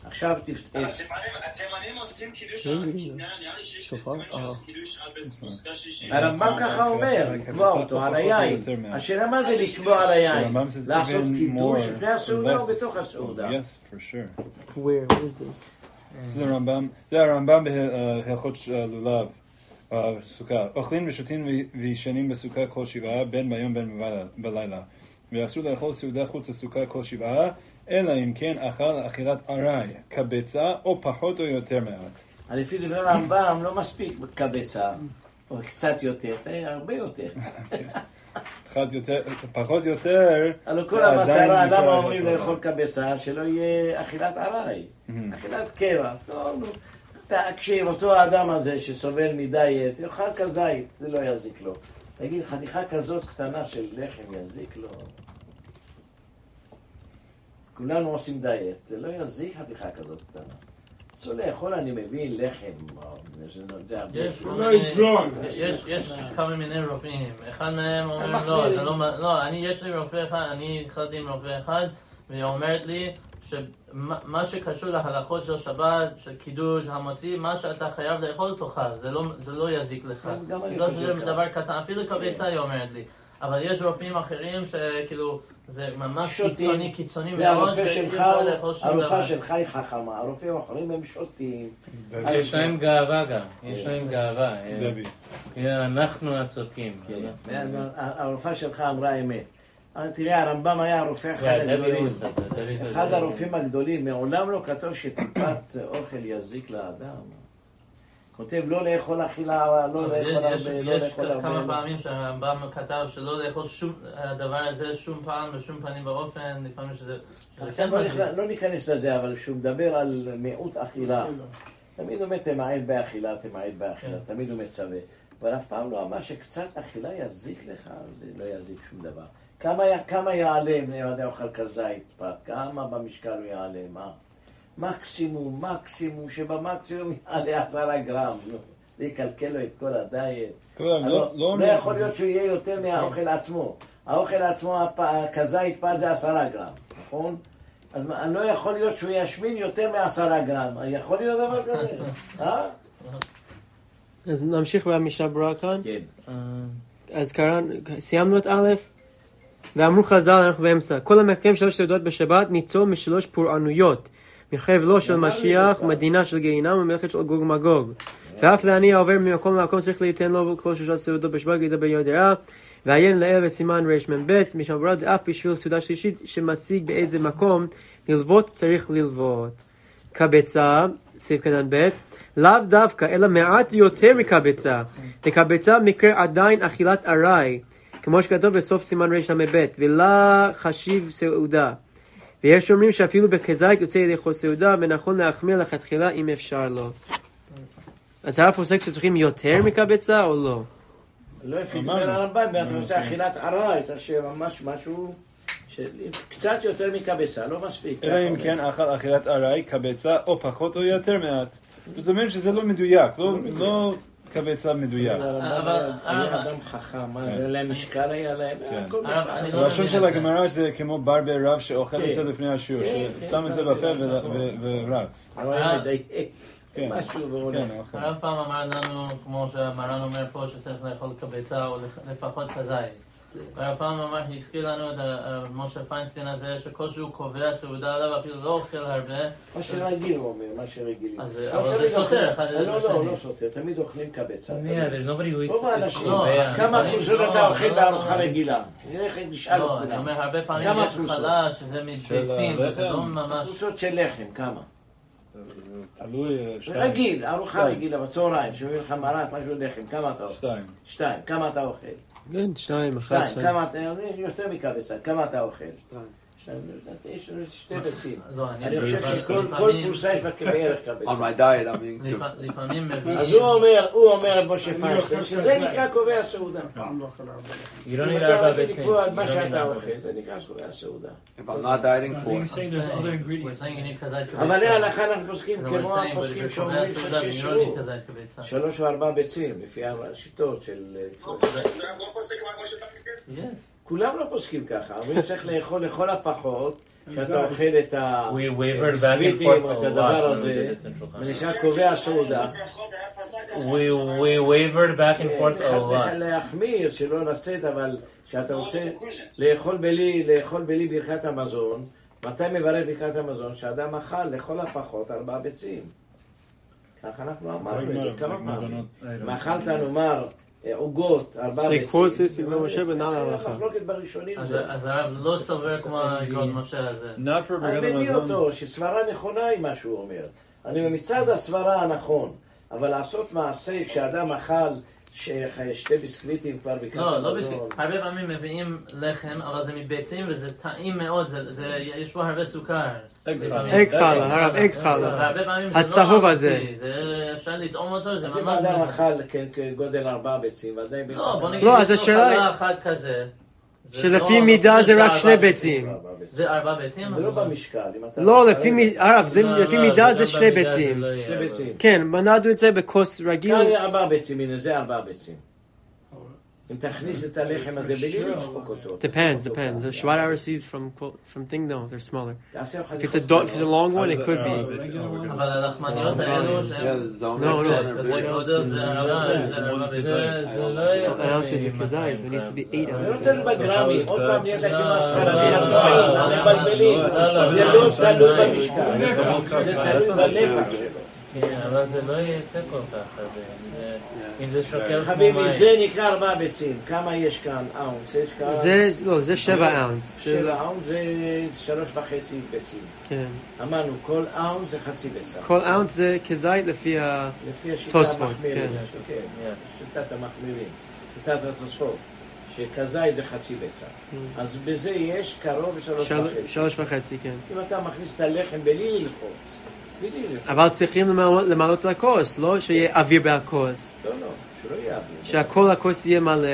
עכשיו תפתח. התימנים התימנים עושים קידוש על נראה נראה לי שיש שופר? תימנים שעושים אה. קידוש על. הרמב"ם ככה אומר, לקבוע אותו על היין. השאלה מה זה לקבוע על היין? לעשות קידוש לפני הסעודה או. בתוך הסעודה? Yes, for sure. Where? What is this? זה הרמב"ם, זה הרמב"ם בהלכות אה, לולב, אה, סוכה. אוכלים ושותים וישנים בסוכה כל שבעה, בין ביום בין בלילה-. ואסור לאכול סעודה חוץ לסוכה כל שבעה, אלא אם כן אכל אכילת ארעי, כביצה או פחות או יותר מעט. לפי דברי הרמב"ם לא מספיק כביצה, או קצת יותר, צריך הרבה יותר. פחות יותר, פחות יותר, הלוא כל המטרה, למה אומרים. לאכול כביצה? שלא יהיה אכילת ארעי, אכילת קבע. טוב. תקשיב, אותו האדם הזה שסובל מדיאט, יאכל כזית, זה לא יזיק לו. תגיד, חתיכה כזאת קטנה של לחם יזיק לו? כולנו עושים דיאט, זה לא יזיק חתיכה כזאת קטנה. אסור לאכול, אני מבין, לחם. יש לא כמה מיני רופאים, אחד מהם אומר לא, לא, לא, אני יש לי רופא אחד, אני התחלתי עם רופא אחד, והיא אומרת לי שמה מה שקשור להלכות של שבת, של קידוש, המוציא, מה שאתה חייב לאכול תאכל, זה לא- זה לא יזיק לך. גם אני לא חושב שזה. דבר קטן, אפילו כביצה היא אומרת לי. אבל יש רופאים אחרים שכאילו, זה ממש שותים. קיצוני, קיצוני מאוד, שאי שלך, אפשר לאכול שום דבר. הרופאה שלך היא חכמה, הרופאים האחרים הם שותים. יש להם גאווה גם, יש להם גאווה. דבי. אה, אנחנו הצודקים. הרופאה שלך אמרה אמת. אבל תראה, הרמב"ם היה הרופא אחד Yeah, הגדולים. אחד הרופאים הגדולים, מעולם לא כתוב שטיפת אוכל יזיק לאדם. כותב לא לאכול אכילה, לא לאכול הרבה, לא יש לאכול כמה הרבה. פעמים שהרמב"ם כתב שלא לאכול שום, הדבר הזה שום פעם בשום פנים ואופן, לפעמים שזה כן לא לא ניכנס לזה, אבל כשהוא מדבר על מיעוט אכילה, תמיד הוא אומר תמעט באכילה, תמעט באכילה, כן. תמיד הוא מצווה. אבל אף פעם לא אמר שקצת אכילה יזיק לך, זה לא יזיק שום דבר. כמה, י- כמה יעלה אם אתה אוכל כזית פת? כמה במשקל הוא יעלה? מה? מקסימום, מקסימום, שבמקסימום יעלה עשרה גרם. זה יקלקל לו את כל הדיאט. לא- לא לא- יכול להיות שהוא יהיה יותר מהאוכל עצמו. האוכל עצמו, הכזית פת זה עשרה גרם, נכון? אז מה, לא יכול להיות שהוא ישמין יותר מעשרה גרם. יכול להיות דבר כזה? אה? אז נמשיך במשנה ברורה כאן. כן. אז קראנו, סיימנו את א', ואמרו חז"ל, אנחנו באמצע. כל המקיים שלוש סעודות בשבת ניצול משלוש פורענויות. מחייב לא של משיח, כבר. מדינה של גיהינם ומלאכת של גוג ומגוג. ואף לעני העובר ממקום למקום צריך ליתן לו כל שלושה סעודות בשבת כדי לדבר ידיעה. ועיין לעיל בסימן רמ"ב, משנה ברורה זה אף בשביל סעודה שלישית שמשיג באיזה מקום ללוות צריך ללוות. קבצה, סעיף קטן ב', לאו דווקא, אלא מעט יותר מקבצה. לקבצה מקרה עדיין אכילת ארעי, כמו שכתוב בסוף סימן רמ"ב, ולה חשיב סעודה. ויש אומרים שאפילו בכזית יוצא ידי לאכול סעודה, ונכון להחמיר לכתחילה אם אפשר לו. אז הרב פוסק שצריכים יותר מקבצה או לא? לא לפי אמרנו. דבר הרמב"ם, אתה רוצה אכילת עראי, צריך שיהיה ממש משהו, קצת יותר מקבצה, לא מספיק. אלא אם כן אכל אכילת ארעי, כביצה או פחות או יותר מעט. זאת אומרת שזה לא מדויק, לא- לא כביצה מדויק. הרמב"ם אבל- היה אדם חכם, מה, היה להם משקל היה להם, כן. הכל משקל. אני לא הלשון של. הגמרא זה כמו בר ברב שאוכל כן. את זה לפני השיעור, כן, ששם כן, את זה בפה נכון. ורץ. אבל אה. מדייק, כן. משהו. כן, אוכל. הרב פעם אמר לנו, כמו שהמרן אומר פה, שצריך לאכול קבצה או לפ- לפחות כזית. והרב פעם אמר, הזכיר לנו את משה פיינסטיין הזה, שכל שהוא קובע סעודה עליו, אפילו לא אוכל הרבה, מה שרגיל הוא אומר, מה שרגילים. אז, לא אבל זה סותר אחד את לא, לא. לא סותר, תמיד אוכלים קבצה. Yeah, תמיד. there's nobody who eats רוב האנשים, לא, כמה אני- פרוסות לא, אתה אוכל לא, בארוחה לא. רגילה? נלך נשאל לא, את אני כולם. אומר, הרבה פעמים כמה יש? חלה שזה מביצים, וזה לא? ממש... פרוסות של לחם, כמה? תלוי, אה, שתיים. רגיל, ארוחה. רגילה בצהריים, שמביאים לך מרק, משהו לחם, כמה אתה אוכל? שתיים. שתיים, כמה אתה אוכל? כן, שניים, אחד, שתיים, שתיים. כמה אתה, יותר מקבצה, כמה אתה אוכל? שתיים, יש שתי ביצים. לא, אני אני חושב שכל פרוסה יש בה בערך On קבצה. my diet, I'm eating two. לפ- לפעמים *laughs* מביאים... אז הוא אומר, הוא אומר, משה פיינשטיין, שזה. נקרא קובע סעודה. לא אם need אתה רוצה. לקבוע על מה שאתה אוכל. זה נקרא קובע סעודה. אבל. להלכה אנחנו פוסקים כמו הפוסקים שאומרים קבצה. שלוש או ארבע ביצים, לפי השיטות של... כולם לא פוסקים ככה, אומרים *laughs* צריך לאכול לכל הפחות, שאתה אוכל את We wavered back and הביסקוויטים forth או את a lot הדבר הזה, this in Shulchan. זה נקרא קובע סעודה. We, we wavered back and forth a אחד lot. להחמיר, שלא לצאת, אבל שאתה רוצה לאכול בלי, לאכול בלי ברכת המזון, מתי מברך ברכת המזון? שאדם אכל לכל הפחות ארבע ביצים. ככה אנחנו אמרנו את זה כמה פעמים. מזונות האלה. אה, עוגות, ארבע So he ביצים. quotes this in Moshe, but not זה halacha. מחלוקת בראשונים. אז הרב לא סובר כמו האגרות משה הזה. אני מביא. אותו, שסברה נכונה היא מה שהוא אומר. אני מצד הסברה הנכון, אבל לעשות מעשה כשאדם אכל ש- שתי ביסקוויטים כבר בקרב לא, לא. בשביל, הרבה פעמים מביאים לחם, אבל זה מביצים וזה טעים מאוד, יש בו הרבה סוכר. אג חלה, הרב, אג חלה. לא הצהוב הזה. אפשר לטעום אותו, זה אז אם ממש... האדם אכל כגודל ארבע ביצים, ודאי... לא, בוא נגיד, לא, אז יש לו חלה אחת כזה. זה שלפי לא- מידה זה רק שני ביצים. זה ארבע ביצים? זה לא במשקל. אם אתה לא, לפי הרב, זה לא, לפי לא, מידה זה זה שני זה ביצים. לא שני. ביצים. כן, מנענו את זה בכוס רגיל. כאן יהיה ארבע ביצים, הנה זה ארבע ביצים. אם תכניס את הלחם הזה בלי לדחוק אותו. Depends, תשים אותו depends. כאן. The Shvat hour sees from quote- from thing, no, they're smaller. תעשה לך If it's a do- if it's a long one, it could be. אבל הלחמניות האלו שהן... No, no. זה- זה ארבע, זה ארבע, וזה- זה לא יהיה יותר An ounce is a מ- kazai, so it needs to be eight זה לא ounces. תלוי בגרמים, עוד פעם נהיית כמו הספרדים לא, הצבעים, לא, המבלבלים. לא, לא, זה לא, לא זה תלוי לא במשקל, יהיה. זה תלוי בנפח שלו. כן, אבל זה לא יצא כל כך, זה- אם זה שוקל כמו חביבי, מים. זה נקרא ארבע ביצים. כמה יש כאן? אאונס. יש כאן... זה, לא, זה שבע אאונס. שבע אאונס זה שלוש וחצי ביצים. כן. אמרנו, כל אאונס זה חצי ביצה. כל אאונס זה כזית לפי ה... לפי השיטה. כן. כן, שיטת המחמירים. שיטת התוספות. שכזית זה חצי ביצה. אז בזה יש קרוב לשלוש של- וחצי. שלוש וחצי, כן. אם אתה מכניס את הלחם בלי ללחוץ. אבל צריכים למלא למלא את הכוס, לא שיהיה אוויר בכוס. לא, לא, שלא יהיה אוויר. שהכל הכוס יהיה מלא,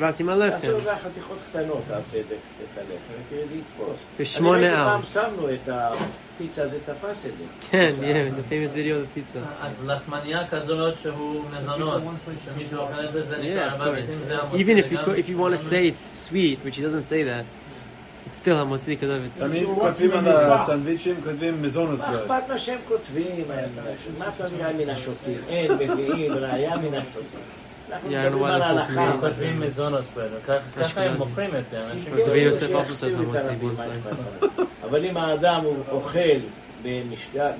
רק עם הלחם. תעשה אולי חתיכות קטנות, תעשה את את הלחם, כדי לתפוס. בשמונה אני ראיתי פעם. שמנו את הפיצה, זה תפס את זה. כן, yeah, the famous video of the pizza. אז לחמניה כזאת שהוא מזונות, שמישהו אוכל את זה, זה נקרא ארבע ביצים, זה. המוציא. Even if you if you want to say it's sweet, which he doesn't say that, it's still because of its. תמיד כותבים על הסנדוויצ'ים, כותבים מזונוס מה. אכפת מה שהם כותבים? מה אתה נראה מן השוטים? אין, מביאים, ראיה מן. הם כותבים מזונות ברד, ככה הם. מוכרים את זה, דוד יוסף מה sliced. אכפת לנו? אבל אם האדם הוא אוכל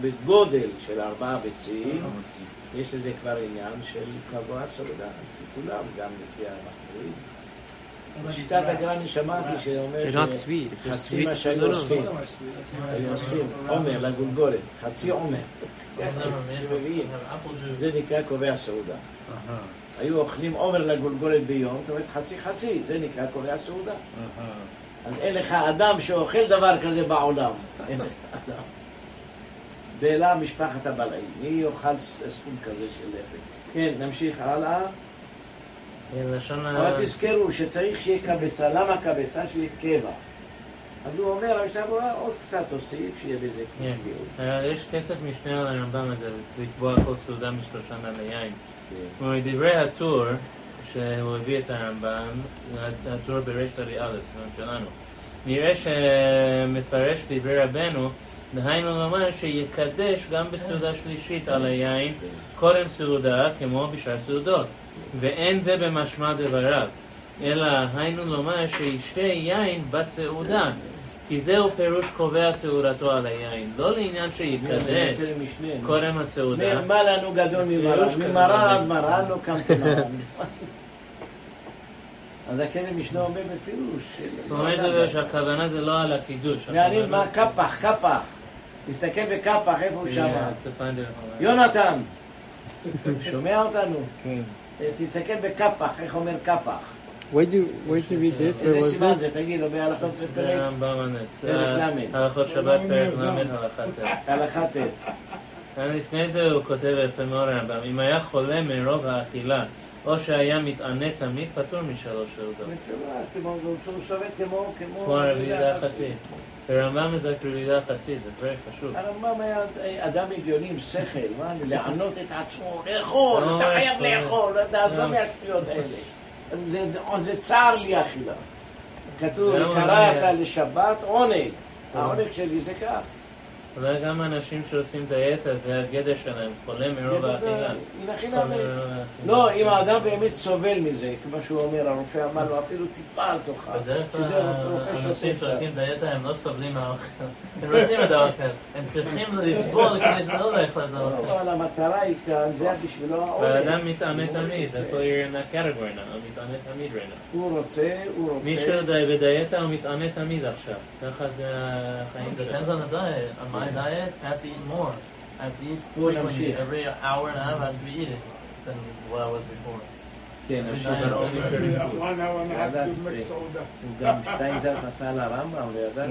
בגודל של ארבעה ביצים, יש לזה כבר עניין של קבוע סעודה, כולם, גם לפי המחמירים. בשיטת הגרני שמעתי שאומר They're not sweet. If they're חצי sweet, מה שהיו. אוספים, היו אוספים עומר לגולגולת, חצי עומר. זה נקרא קובע סעודה. היו אוכלים עומר לגולגולת ביום, זאת אומרת חצי חצי, זה נקרא קובע סעודה. אז אין לך אדם שאוכל דבר כזה בעולם. אין לך אדם. ואלה משפחת הבלעים. מי יאכל סכום כזה של לחם? כן, נמשיך הלאה. לשון ה... אבל תזכרו שצריך שיהיה קבצה. למה קבצה? שיהיה קבע. אז הוא אומר, המשנה ברורה, עוד קצת תוסיף, שיהיה בזה כן. קביעות. אה, יש כסף משנה על הרמב"ם הזה, לקבוע כל סעודה משלושה נעלי יין. כן. כלומר, דברי הטור, שהוא הביא את הרמב"ם, הטור בריש א', סימן שלנו, נראה שמפרש דברי רבנו, דהיינו לומר שיקדש גם בסעודה שלישית על היין קודם סעודה כמו בשאר סעודות, ואין זה במשמע דבריו, אלא היינו לומר שישתה יין בסעודה, כי זהו פירוש קובע סעודתו על היין, לא לעניין שיקדש קודם הסעודה. מה לנו גדול ממרן? ממרן עד מרן לא קם כמרן. אז הכלב משנה אומר בפירוש. של- זאת אומרת שהכוונה זה לא על הקידוש. הכוונה- מה קפח, קפח. תסתכל בקפח, איפה הוא שם? יונתן, *laughs* שומע אותנו? כן. אה, תסתכל בקפח, איך אומר קפח? Where'd you, where'd you read this? Where איזה was סימן זה? this? תגיד לו בהלכות זה פרק הרמב"ם הנס. פרק אה, ל'. הלכות שבת פרק ל' הלכה ט'. ט'. לפני זה הוא כותב יפה מאוד הרמב"ם, אם היה חולה מרוב האכילה, או שהיה מתענה תמיד, פטור משלוש סעודות. מצווה, כמו הוא שובת כמו כמו כמו הרביעייה החצית. ורמב"ם זה רביעייה חסיד, זה very חשוב. הרמב"ם היה אדם הגיוני עם שכל, מה, לענות את עצמו, לאכול, לא, אתה חייב לא. לאכול, תעזוב לא. מהשטויות האלה. זה- זה צער לי אכילה. כתוב, קראת לשבת עונג. העונג שלי זה כך. אולי גם אנשים שעושים דיאטה, זה הגדר שלהם, חולה מרוב האכילה. לא, אם האדם באמת סובל מזה, כמו שהוא אומר, הרופא אמר לו, אפילו טיפה על תוכה. בדרך כלל האנשים שעושים דיאטה הם לא סובלים מהאוכל. הם רוצים את האוכל. הם צריכים לסבול כדי שלא לאכול את האוכל. אבל המטרה היא כאן, זה בשבילו העונג. והאדם מתענה תמיד, that's why you're in that category now, הוא מתענה תמיד right now. הוא רוצה, הוא רוצה. מי שבדיאטה הוא מתענה תמיד עכשיו, ככה זה החיים שלו. My diet, I have to eat more. I have to eat frequently. Every hour and a half, I have to be eating than what I was before. כן, Every נמשיך. diet is only certain foods. one hour and a half ידעתי. to make סעודה. הוא גם שטיינזלץ עשה על הרמב"ם, לא את זה.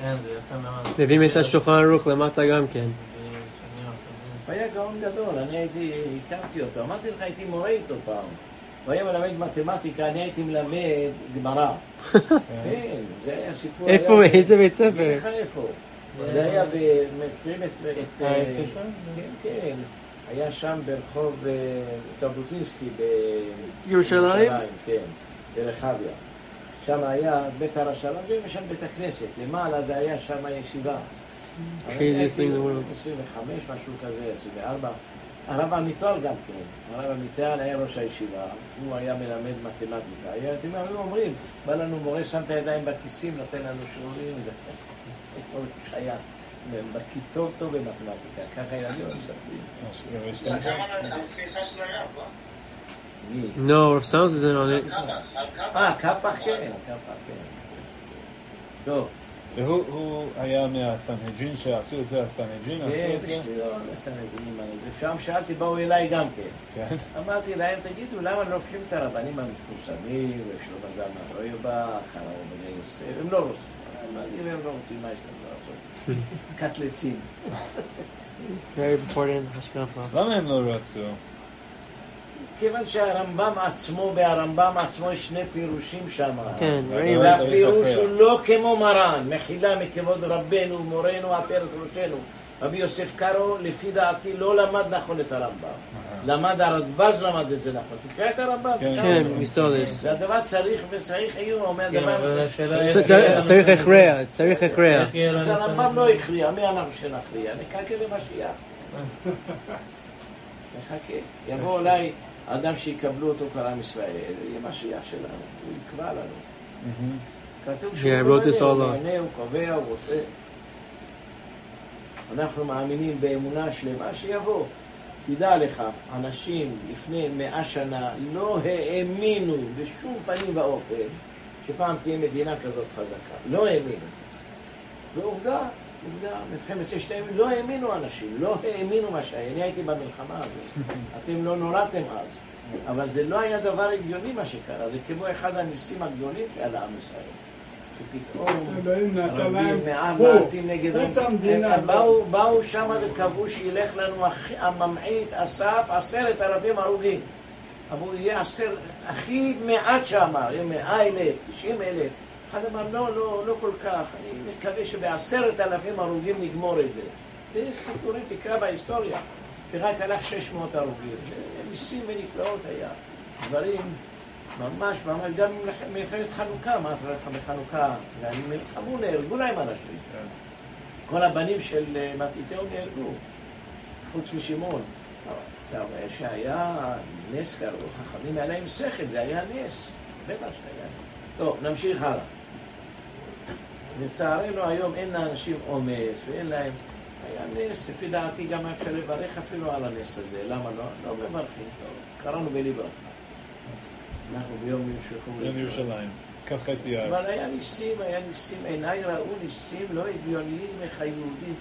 כן, זה יפה מאוד. מביאים את השולחן ערוך למטה גם כן. הוא היה גאון גדול, אני הייתי, הכרתי אותו, אמרתי לך, הייתי מורה איתו פעם. הוא היה מלמד מתמטיקה, אני הייתי מלמד גמרא. כן, זה היה סיפור... איפה, איזה בית ספר? איפה. זה היה, מכירים את... אה, שם? כן, כן. היה שם ברחוב אה, ז'בוטינסקי ירושלים? כן, ברחביה. שם היה בית הרשל"ם ושם בית הכנסת. למעלה זה היה שם הישיבה. World. 25, משהו כזה, 24. הרב עמיטל גם כן. הרב עמיטל היה ראש הישיבה, הוא היה מלמד מתמטיקה. היו אומרים, בא לנו מורה, שם את הידיים בכיסים, נותן לנו שיעורים. הוא היה? בכיתוב טוב במתמטיקה, ככה ילדים מספרים. על של הרב, לא? מי? Rav Sams isn't on it. קפח. אה, קפח כן, קפח כן. טוב, והוא הוא היה מהסנהדרין שעשו את זה, הסנהדרין עשו כן, את זה? שטויות, מסנדרים על זה. שם שאלתי, באו אליי גם כן. כן. אמרתי להם, תגידו, למה לא לוקחים את הרבנים המפורסמים, ושלמה זלמן רויבך, הרב עובדיה יוסף, הם לא רוצים. הם לא רוצים, מה יש להם? קטלסים. Very important השקפה. למה הם לא רצו? כיוון שהרמב"ם עצמו, בהרמב"ם עצמו יש שני פירושים שם. כן, ראינו. והפירוש הוא לא כמו מרן, מחילה מכבוד רבנו, מורנו, עטרת ראשנו. רבי יוסף קארו, לפי דעתי, לא למד נכון את הרמב"ם. למד הרדב"ז למד את זה נכון. תקרא את הרמב"ם, כן, אותו. מסודס. והדבר צריך, וצריך עיון, אומר כן, דבר צריך- לנו צריך סנהדרין. הכרע, צריך הכרע. איך יהיה אז הרמב"ם? לא הכריע, מי אמר שנכריע? נחכה למשיח. *laughs* נחכה. יבוא אולי אדם שיקבלו אותו כל עם ישראל, יהיה משיח שלנו, הוא יקבע לנו. כתוב שהוא ממנה, הוא קובע, הוא רוצה. אנחנו מאמינים באמונה שלמה שיבוא. תדע לך, אנשים לפני מאה שנה לא האמינו בשום פנים ואופן שפעם תהיה מדינה כזאת חזקה. לא האמינו. ועובדה, עובדה, מלחמת ששת הימים, לא האמינו אנשים, לא האמינו מה שהיה. אני הייתי במלחמה הזאת. *laughs* אתם לא נולדתם אז. אבל זה לא היה דבר הגיוני מה שקרה, זה כמו אחד הניסים הגדולים שהיה לעם ישראל. שפתאום רבים מעטים נגד. הם באו- שם וקבעו שילך לנו הממעיט אסף עשרת אלפים הרוגים. אמרו, יהיה עשר, הכי מעט שאמר, יהיה מאה אלף, תשעים אלף. אחד אמר, לא, לא, לא כל כך, אני מקווה שבעשרת אלפים הרוגים נגמור את זה. זה סיפורים, תקרא בהיסטוריה. ורק הלך 600 הרוגים. ניסים ונפלאות היה. דברים ממש, ממש, גם מלחמת חנוכה, מה אתה לך בחנוכה? והם נלחמו, נהרגו להם אנשים. כל הבנים של אה, מתתיהו נהרגו, חוץ משמעון. עכשיו, שהיה נס קראו, חכמים היה להם שכל, זה היה נס. בטח שהיה. טוב, נמשיך הלאה. לצערנו היום אין לאנשים אומץ ואין להם... היה נס, לפי דעתי גם אפשר לברך אפילו על הנס הזה, למה לא? לא מברכים טוב, קראנו בלי ברכה. אנחנו ביום ירושלים. יום ירושלים, כ"ח אייר. אבל היה ניסים, היה ניסים, עיניי ראו ניסים לא הגיוניים איך היהודים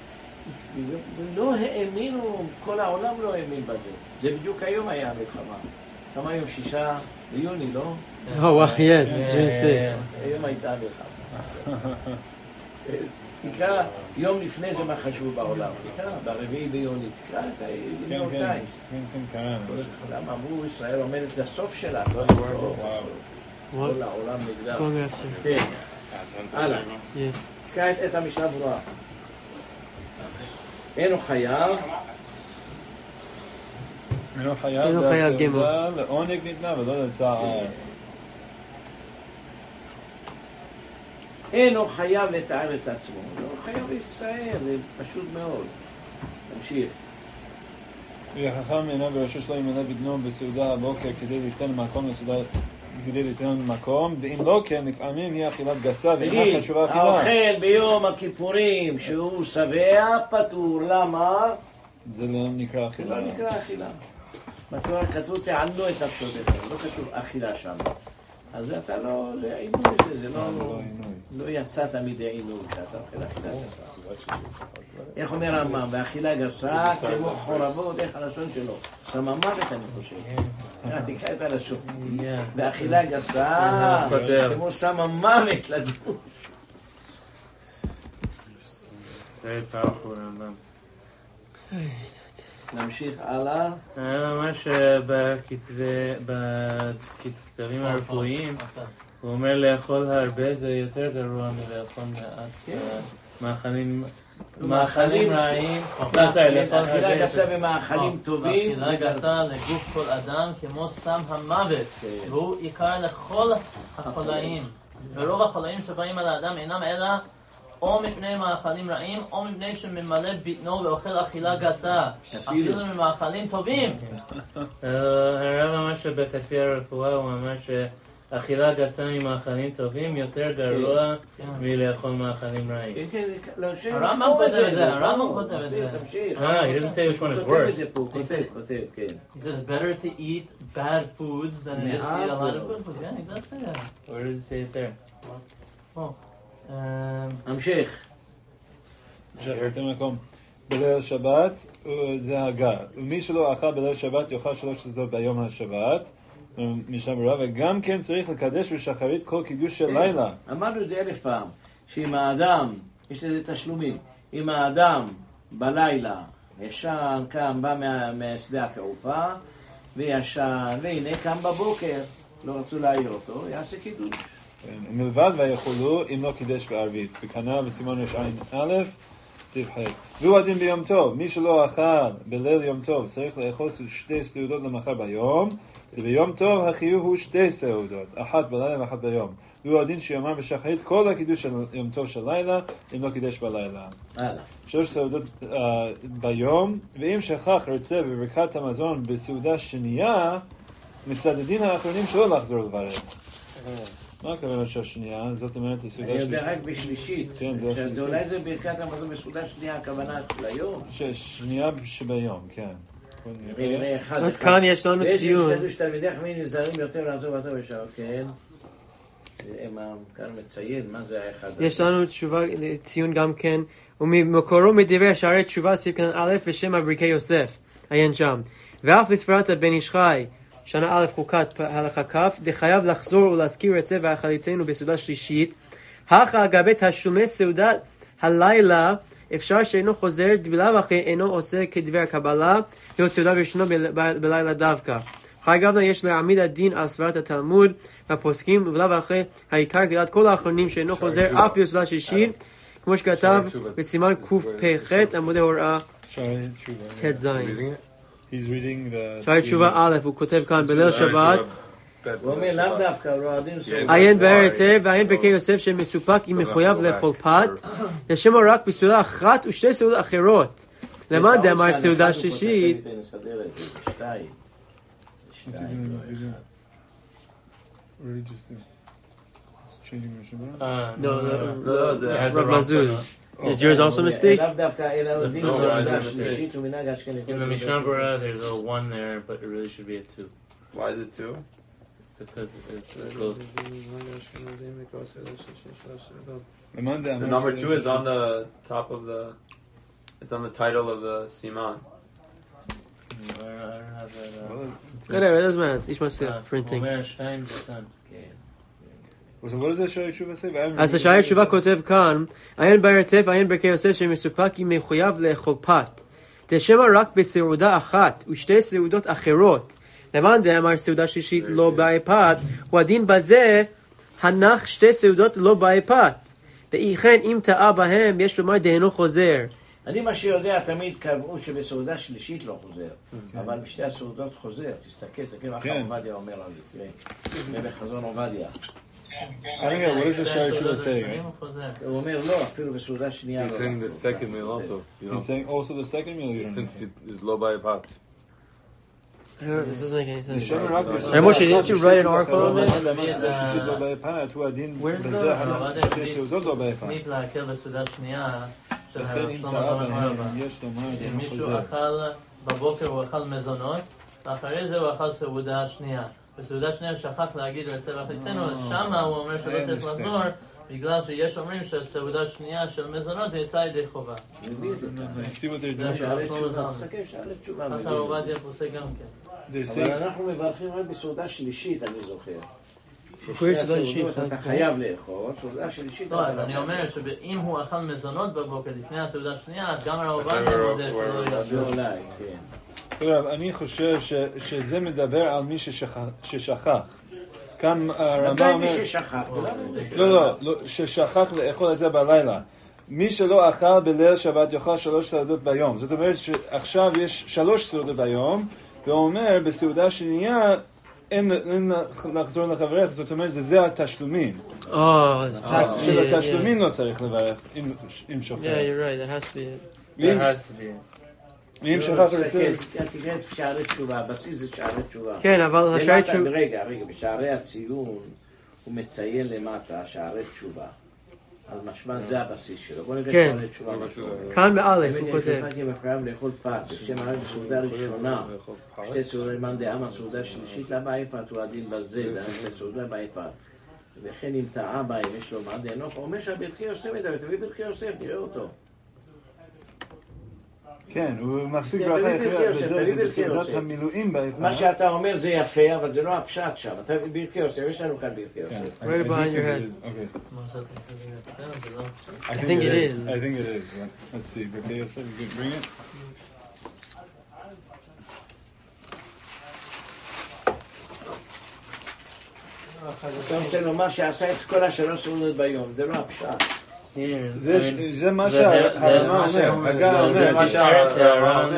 לא האמינו, כל העולם לא האמין בזה. זה בדיוק היום היה המלחמה. כמה היום? שישה ביוני, לא? Oh, wow, yeah, it's June 6. היום הייתה לך. *laughs* תקרא, יום לפני זה מה חשוב בעולם. תקרא, ברביעי ביוני, תקרא את כן, הידיעות כן, טיימס. כן, כן, קראנו. למה אמרו ישראל עומדת לסוף שלה, לא לסוף. כל העולם sir. כן, הלאה. תקרא את עת המשנה ברורה. אינו חייב, אינו חייב אינו חייב גמל. והסעודה לעונג ניתנה ולא לצער. אינו חייב לתאר את עצמו, לא חייב להצטער, זה פשוט מאוד. תמשיך. וחכם אינו בראשו שלו ימלא בגנו בסעודה הבוקר כדי ליתן מקום לסעודה כדי ליתן מקום, ואם לא כן, לפעמים היא אכילת גסה ואינה חשובה אכילה. האוכל ביום הכיפורים שהוא שבע פטור, למה? זה לא נקרא זה אכילה. לא נקרא אכילה. בתורה כתוב תענו את נפשותיכם, לא כתוב אכילה שם. אז אתה לא, זה עינוי זה, זה לא, לא יצאת מידי עינוי כשאתה אוכל אכילה גסה. איך אומר הרמב"ם? באכילה גסה כמו חורבות, איך הלשון שלו? שם מוות אני חושב. אה, תקרא את הלשון. באכילה גסה כמו שם מוות לדון. רמב"ם. נמשיך הלאה. היה ממש אה, בכתבי, בכתבים הרפואיים, הוא אומר לאכול הרבה זה יותר גרוע מלאכול מעט אה, מאכלים, מאכלים רעים. לא. אכילה גסה במאכלים טובים. אכילה גסה לגוף כל אדם כמו סם המוות, והוא עיקר לכל החולאים. ורוב החולאים שבאים על האדם אינם אלא או מפני מאכלים רעים, או מפני שממלא בטנו ואוכל אכילה גסה. אפילו ממאכלים טובים. אה, הרב אמר שבכתבי הרפואה הוא אמר שאכילה גסה ממאכלים טובים יותר גרוע מלאכול מאכלים רעים. כן, כן, לא, הרמב"ם כותב את זה, הרמב"ם כותב את זה. אה, he doesn't say which one is worse. כן. He says better to eat bad foods than it is to eat a lot of good food. Yeah, he does say that. Where does it say it there? Oh. Um, המשך. יותר מקום. בליל שבת אה, זה הגר. ומי שלא אכל בליל שבת יאכל שלוש סעודות ביום השבת. אה, משנה ברורה, וגם כן צריך לקדש בשחרית כל קידוש של כן. לילה. אמרנו את זה אלף פעם, שאם האדם, יש לזה תשלומים, אם האדם בלילה ישן, קם, בא משדה התעופה, וישן, והנה קם בבוקר, לא רצו להעיר אותו, יעשה קידוש. כן, מלבד ויכולו אם לא קידש בערבית. וכנ"ל בסימן רע"א, סעיף ח'. והוא הדין ביום טוב, מי שלא אכל בליל יום טוב צריך לאכול שתי סעודות למחר ביום, וביום טוב החיוב הוא שתי סעודות, אחת בלילה ואחת ביום. והוא הדין שיאמר בשחרית כל הקידוש של יום טוב של לילה, אם לא קידש בלילה. שלוש סעודות אה, ביום, ואם שכח רצה בברכת המזון בסעודה שנייה, מסדדים האחרונים שלא לחזור לברך. מה הכוונה של השנייה? זאת אומרת, הסעודה אני יודע שלישית. רק בשלישית. כן, זה השלישית. זה אולי זה ברכת המזון בסעודה שנייה, הכוונה של היום. שנייה שביום, כן. אז. כאן יש לנו ויש ציון. שכתוב שתלמידי חכמים נזהרים יותר לעזוב אותו בשעות, כן. הם כאן מציין, מה זה האחד הזה? יש לנו תשובה, ציון גם כן, וממקורו מדברי שערי תשובה סעיף קטן א' בשם אבריקי יוסף, עיין שם. ואף בספרת הבן איש חי, שנה א' חוקת הלכה כ', דחייב לחזור ולהזכיר את זה והחליצנו בסעודה שלישית. הכה אגבי תשלומי סעודת הלילה, אפשר שאינו חוזר, בלאו הכי אינו עושה כדבר הקבלה, להיות סעודה ראשונה בלילה דווקא. חי גבנה יש להעמיד הדין על סברת התלמוד והפוסקים, ובלאו הכי העיקר גלת כל האחרונים שאינו חוזר אף בסעודה שישית, כמו שכתב בסימן קפ"ח עמודי הוראה. ט"ז. He's reading the... שערי תשובה א', הוא כותב כאן בליל שבת, הוא אומר לאו דווקא, לא הדין סוף. עיין באר היטב ועיין בקי יוסף שמסופק אם מחויב לאכול פת, לשם רק בסעודה אחת ושתי סעודות אחרות. למאן דאמר סעודה שלישית, נסדר את זה, שתיים. What's he doing in the video? What did he just do? He's changing the Shabbat? Uh, No, no, no, no, it has the Rav wrong Mazuz. footnote. Is yours also a mistake? לאו דווקא, אלא הדין No, סעודה it's a mistake. שלישית ומנהג אשכנזי. In the Mishnah Berurah, there's a one there, but it really should be a two. Why is it two? Because it, it goes. The number two is on the top of the. It's on the title of the siman. whatever, it doesn't matter, it's each must אה, have הוא printing. אז השער תשובה כותב כאן, עיין בהרטף, עיין ברכי יוסף, שמסופק כי מחויב לאכול פת. דשמא רק בסעודה אחת ושתי סעודות אחרות. למאן דאמר סעודה שלישית לא באי פת, הוא הדין בזה הנח שתי סעודות לא באי פת. ואי כן אם טעה בהם, יש לומר דהנו חוזר. אני מה שיודע, תמיד קבעו שבסעודה שלישית לא חוזר, אבל בשתי הסעודות חוזר, תסתכל, תסתכל מה כן. חם עובדיה אומר על זה, תראה, זה בחזון עובדיה. I don't get what does the Shari Tshuva say? הוא אומר לא, אפילו בסעודה שנייה He's לא. saying the second meal also. You know, He's saying also the second meal you don't since it is low by a pot. I don't know, This doesn't make any sense. Shemar רק בסעודה Hey, Moshe, didn't you אחת, write an ושתי article on סעודות this? אחרות, למען סעודה שלישית לא באי פת, הוא הדין Where's בזה the- הנח שתי סעודות לא באי פת. תוכנית להקל בסעודה שנייה של לכן הרב אם שלמה טעה זלמן בהם, אוירבך. יש לומר אם דהנו מישהו חוזר. אכל בבוקר הוא אכל מזונות, ואחרי זה הוא אכל סעודה שנייה. בסעודה שנייה שכח להגיד רצה וחצנו, אז שמה הוא אומר שלא I צריך. לחזור, בגלל שיש אומרים שסעודה שנייה של מזונות יצאה ידי חובה. שערי תשובה. ככה עובדיה פוסק גם כן. אבל אנחנו מברכים רק בסעודה שלישית, אני זוכר. שלישית? אתה חייב לאכול, סעודה שלישית לא, אז לא אני. אומר שאם הוא אכל מזונות בבוקר לפני הסעודה השנייה, אז גם הרב עובדיה מודה עובדיה- שלא זה טוב, אני חושב ש- שזה מדבר על מי ששכח- ששכח. כאן הרמב"ם מתי אומר... מי ששכח? לא, לא, לא, ששכח לאכול את זה בלילה. מי שלא אכל בליל שבת יאכל שלוש סעודות ביום. זאת אומרת שעכשיו יש שלוש סעודות ביום, והוא אומר בסעודה שנייה אין, אין לחזור לחברך, זאת אומרת זה זה התשלומים. Oh, it's past של yeah, התשלומים לא צריך לברך, אם- אם Yeah, you're right, that has to be it. There has to be. ואם לא, שכח תסתכל, רוצה... תסתכל, תראה את שערי תשובה, הבסיס זה שערי תשובה. כן, אבל השערי למטה, תשובה- רגע, רגע, בשערי הציון הוא מציין למטה שערי תשובה. אז משמע זה הבסיס שלו. בוא נראה כן. שערי תשובה. כאן באלף הוא אם כותב. יש לך מחויב לאכול פת, בשם הרב בסעודה ראשונה, שתי סעודות מאן דאמר סעודה שלישית לבאי פת הוא הדין בזה, בסעודה באי פת. וכן אם טעה בהם, יש לו מה דהנוך, הוא אומר שהברכי יוסף תביא ברכי יוסף, נראה אותו. כן, הוא מחזיק ברכה אחרת ברכי בסעודת. המילואים באיפה. מה שאתה אומר זה יפה, אבל זה לא הפשט שם. אתה ברכי יוסף, יש לנו כאן ברכי יוסף. Right behind your head. Okay. I think it is. I think it is. yeah. Let's see. Okay, Yosef, you can bring it. אתה רוצה לומר שעשה את כל השלוש סעודות ביום, זה לא הפשט. זה- זה מה שהרמה אומר, הגה אומר. מה שהרמב"ם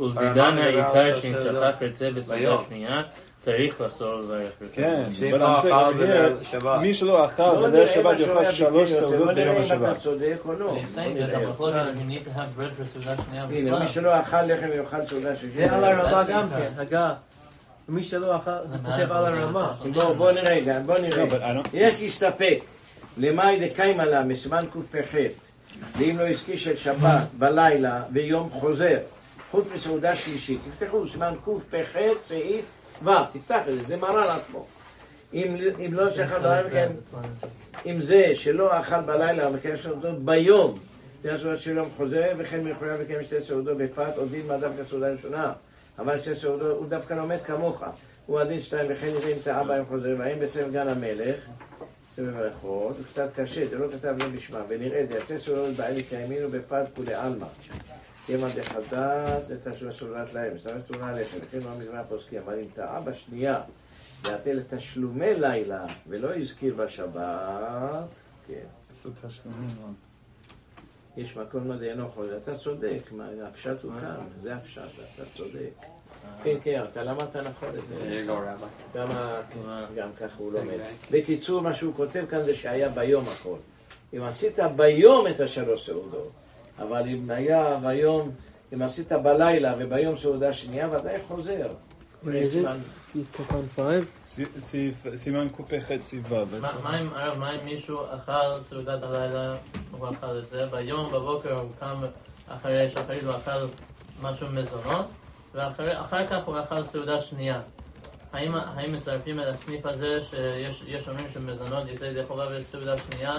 ולדידן העיקר שאם שכח את זה בסעודה שנייה, צריך לחזור לברך. כן, שאם אבל לא אני אכל רוצה בליל להבהיר, שבת. מי שלא אכל לא בליל נראה שבת מה שאומר יאכל שלוש ברכי יוסף, סעודות בוא ביום נראה אם השבת. אתה צודק או לא. He's saying there's a מחלוקת if you need to have bread for סעודה שנייה הנה, בכלל. מי שלא אכל לחם יאכל סעודה שלישית. זה על הרמה גם כן, הגה. מי שלא אכל, הוא כותב על הרמה. בוא בוא נראה, רגע, בוא No, נראה. but I don't- יש להסתפק. למאי דקיימה לה מסימן קפ"ח, ואם לא הזכיר של שבת בלילה ויום חוזר, חוץ מסעודה שלישית. תפתחו סימן קפ"ח סעיף ו', תפתח את זה, זה מרן עצמו. אם, אם לא שכח בלילה, כן, אם זה שלא אכל בלילה ומקיים סעודות ביום, זה הסעודה של יום חוזר, וכן מחויב לקיים שתי סעודות בפת, או דין מה דווקא סעודה ראשונה. אבל שתי סעודות, הוא דווקא לומד כמוך. הוא הדין שתיים, וכן יראה אם טעה בהם חוזר, והאם בסבב גן המלך, סבב הלכות, הוא קצת קשה, זה לא כתב לא בשמה, ונראה זה, שתי סעודות בעלי קיימין ובפת כולי עלמא. ימא דחדש, זה תשוע סעודת להם, מסתבר סעודה לחם, וכן לא מזמן הפוסקים, אבל אם טעה בשנייה, והתה לתשלומי לילה, ולא הזכיר בשבת, כן. עשו תשלומים, לא. יש מקום מה דהינו חוזר, אתה צודק, מה, הפשט הוא כאן, זה הפשט, אתה צודק. כן, כן, אתה למדת נכון את זה. Rabbi. גם, ככה הוא לומד. בקיצור, מה שהוא כותב כאן זה שהיה ביום הכל. אם עשית ביום את השלוש סעודות, אבל אם היה ביום, אם עשית בלילה וביום סעודה שנייה, ודאי חוזר. סעיף קטן 5? סי- סעיף- סימן קפ"ח סעיף ו'. מה- אם אם מישהו אכל סעודת הלילה, הוא אכל את זה, ביום בבוקר הוא קם אחרי שחרית הוא אכל משהו מזונות, ואחר כך הוא אכל סעודה שנייה. האם, האם מצרפים את הסניף הזה שיש יש אומרים שמזונות יצא ידי חובה בסעודה שנייה,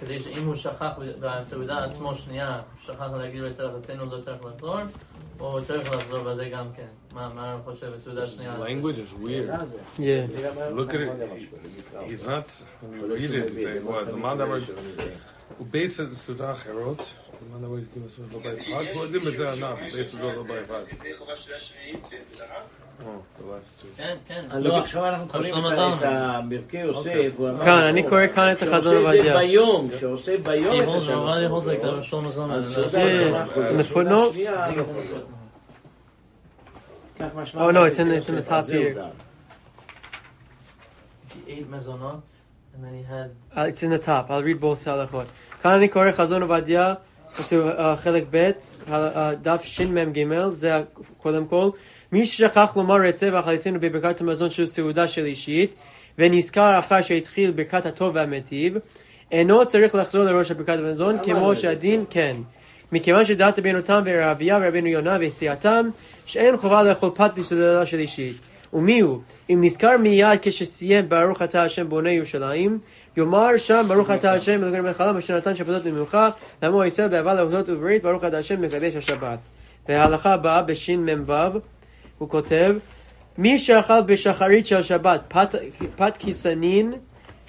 כדי שאם הוא שכח בסעודה עצמו שנייה, שכח להגיד אצל אבותינו לא צריך לחזור, הוא צריך לחזור בזה גם כן. מה מה הרב חושב בסעודה שנייה? Language is weird. Yeah. Look at it. He's not. Read it. הוא את סעודה אחרות. למד אבל כאילו סעודה לא בית אחד. לא יודעים את זה ענף. בייס סעודה לא בית אחד. Oh, the last two. כן, כן. אני לא, עכשיו אנחנו קוראים את ה- את הברכי יוסף, הוא אמר כאן, אני קורא כאן את החזון שעושה את זה עובדיה. ביום, שעושה ביום את He holds, השם. nobody holds like that. Shlomo Zalman. אז That's- סעודה Yeah. ראשונה, In the סעודה footnote? שנייה, כך משמע Oh, no, ברכי it's in- it's in the יוסף, top אז זהו here. גם. He ate mezonot, and then he had Uh, it's in the top. I'll read both הלכות. כאן אני קורא חזון עובדיה, עשו, uh, חלק ב', דף שמ"ג, זה קודם כל. מי ששכח לומר רצה והחליצינו בברכת המזון של סעודה שלישית, ונזכר אחר שהתחיל ברכת הטוב והמיטיב, אינו צריך לחזור לראש ברכת המזון, כמו שהדין כן. מכיוון שדעת רבינו תם ורביה ורבינו יונה וסיעתם, שאין חובה לאכול פת בסעודה שלישית. ומי הוא? אם נזכר מיד כשסיים ברוך אתה השם בונה ירושלים, יאמר שם ברוך אתה השם אלוהינו מלך העולם אשר נתן שבתות למנוחה, לעמו ישראל באהבה להודות וברית ברוך אתה השם מקדש השבת. וההלכה הבאה בשמ"ו, הוא כותב, מי שאכל בשחרית של שבת פת, פת כיסנין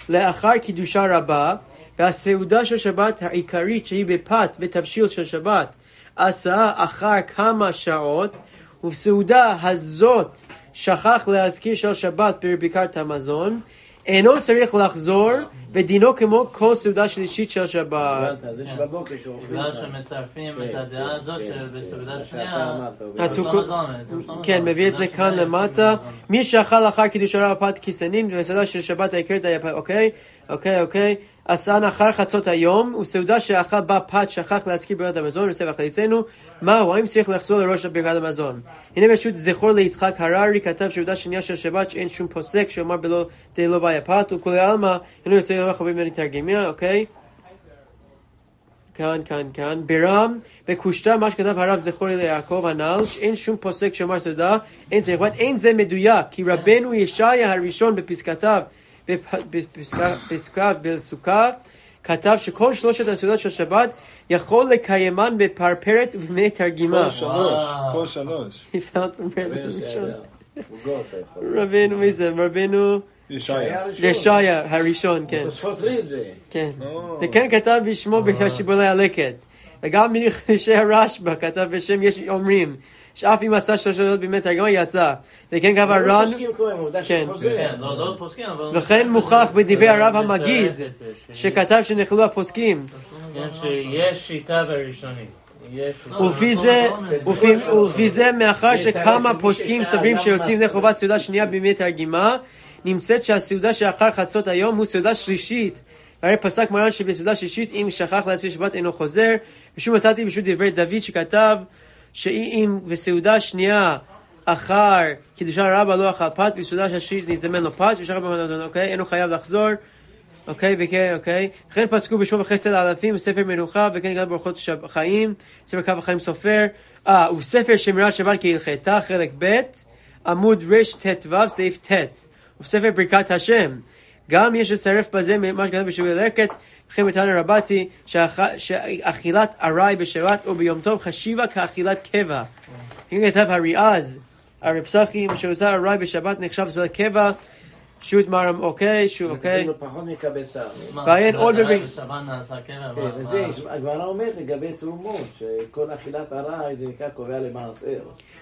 לאחר קידושה רבה, והסעודה של שבת העיקרית שהיא בפת ותבשיל של שבת עשה אחר כמה שעות, ובסעודה הזאת שכח להזכיר של שבת בברכת המזון, אינו צריך לחזור, ודינו כמו כל סעודה שלישית של שבת. הבנת? זה שבבוקר שאוכלים בגלל. שמצרפים כן, את הדעה הזאת כן. של בסעודה מה שנייה, שלמה כן, מביא את זה כאן למטה. מי שאכל אחר קידוש הרב פת כיסנים, בסעודה של שבת העיקרית היה פת, אוקיי, אוקיי, אוקיי. עשן אחר חצות היום, וסעודה שאכל בה פת שכח להזכיר ברכת המזון, וצא וחליצנו, מהו, האם צריך לחזור לראש ברכת המזון? הנה פשוט זכור ליצחק הררי, כתב סעודה שנייה של שבת, שאין שום פוסק שאומר בלא, די לא בעיה פת, וכולי עלמא, אינו יוצא לרוח רבים ממני תרגמיה, אוקיי? כאן, כאן, כאן. ברם, בקושטה, מה שכתב הרב זכורי ליעקב הנ"ל, שאין שום פוסק שאומר סעודה, אין but אין זה מדויק, כי רבנו ישעיה הראשון בפסקתיו, בפ- בפסקה- בסוכה, כתב שכל שלושת הסעודות של שבת יכול לקיימן בפרפרת ובני תרגימה. כל שלוש, כל שלוש. *laughs* רבנו, מי זה? רבנו ישעיה. ישעיה הראשון, כן. כן. וכן כתב בשמו בשיבולי הלקט. וגם מחידושי *laughs* הרשב"א כתב בשם יש אומרים שאף אם עשה שלוש שעות בימי תרגמה יצא. וכן לא הר"ן, כן. כן, לא לא. וכן מוכח בדברי הרב המגיד שכתב שנכלו הפוסקים. כן, שיש שיטה בראשונים. יש... ולפי זה, מאחר שכמה פוסקים סוברים שיוצאים ידי חובת סעודה שנייה בימי תרגימה, נמצאת שהסעודה שאחר חצות היום הוא סעודה שלישית. הרי פסק מרן שבסעודה שלישית אם שכח להזכיר שבת אינו חוזר, ושוב מצאתי פשוט דברי דוד שכתב שאם בסעודה שנייה אחר קידושה רבה לא אכל פת, בסעודה שלישית נזמן לו פת, ושכח במתנות, אוקיי? אינו חייב לחזור. אוקיי, וכן, אוקיי. וכן פסקו בשמו וחסד האלפים, בספר מנוחה, וכן גם שב- חיים, ספר קו החיים סופר. אה, ובספר שמירת שבת כהלכתה, חלק ב', עמוד רט"ו, סעיף ט', ובספר ברכת השם. גם יש לצרף בזה מה שכתוב בשיעורי לקט, וכן בתנא רבתי, שאכ- שאכילת ארעי בשבת או ביום טוב חשיבה כאכילת קבע. אם כתב הריאז, הרב פסחי, מה שעושה ארעי בשבת נחשב לסעודת קבע, שו"ת מרם, אוקיי, שוב, אוקיי. פחות מקבצה. עוד. בבית. בשבת נעשה קבע, כן, הגמרא אומרת לגבי תרומות, שכל אכילת הרעי זה נקרא קובע למעשר.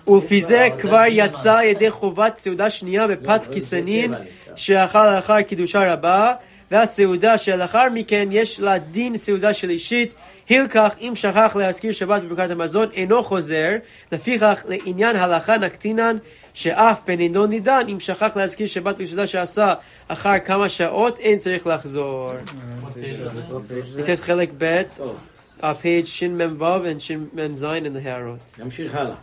ולפי זה כבר יצא. ידי חובת סעודה שנייה בפת כיסנין. שאכל לאחר קידושה רבה, והסעודה שלאחר מכן יש לה דין סעודה שלישית. הילקח אם שכח להזכיר שבת בברכת המזון אינו חוזר, לפיכך לעניין הלכה נקטינן שאף בנידון נידן אם שכח להזכיר שבת בסעודה שעשה אחר כמה שעות אין צריך לחזור. זה חלק ב', טוב, פייג' שמ"ו ושמ"ז in the הערות. נמשיך הלאה.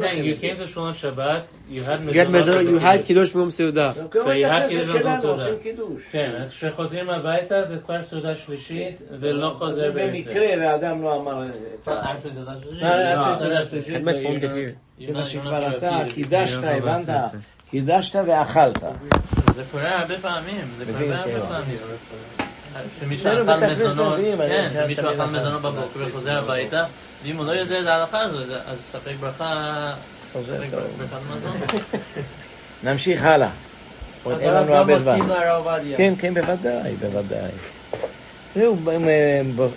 Saying you came to Shulchan Shabbat, you had You had mezuzah, you had. קידוש ביום סעודה. הכנסת כאילו שלנו, בסעודה. עושים קידוש. כן, אז כשחוזרים הביתה זה כבר סעודה שלישית ולא חוזר באמצע. במקרה והאדם לא אמר את ה... Actually, זה דת שלישית. זה had מה שכבר אתה. קידשת, הבנת? קידשת ואכלת. זה קורה הרבה פעמים, זה קורה הרבה. פעמים. שמישהו אכל מזונות, כן, שמישהו אכל. מזונות בבוקר וחוזר הביתה, ואם הוא לא יודע את ההלכה הזו, אז- ספק ברכה... חוזר ספק במזון. *laughs* נמשיך הלאה. עוד אז אין הרב לנו הרבה מסכים זמן. לרב עובדיה. כן, כן, בוודאי, בוודאי.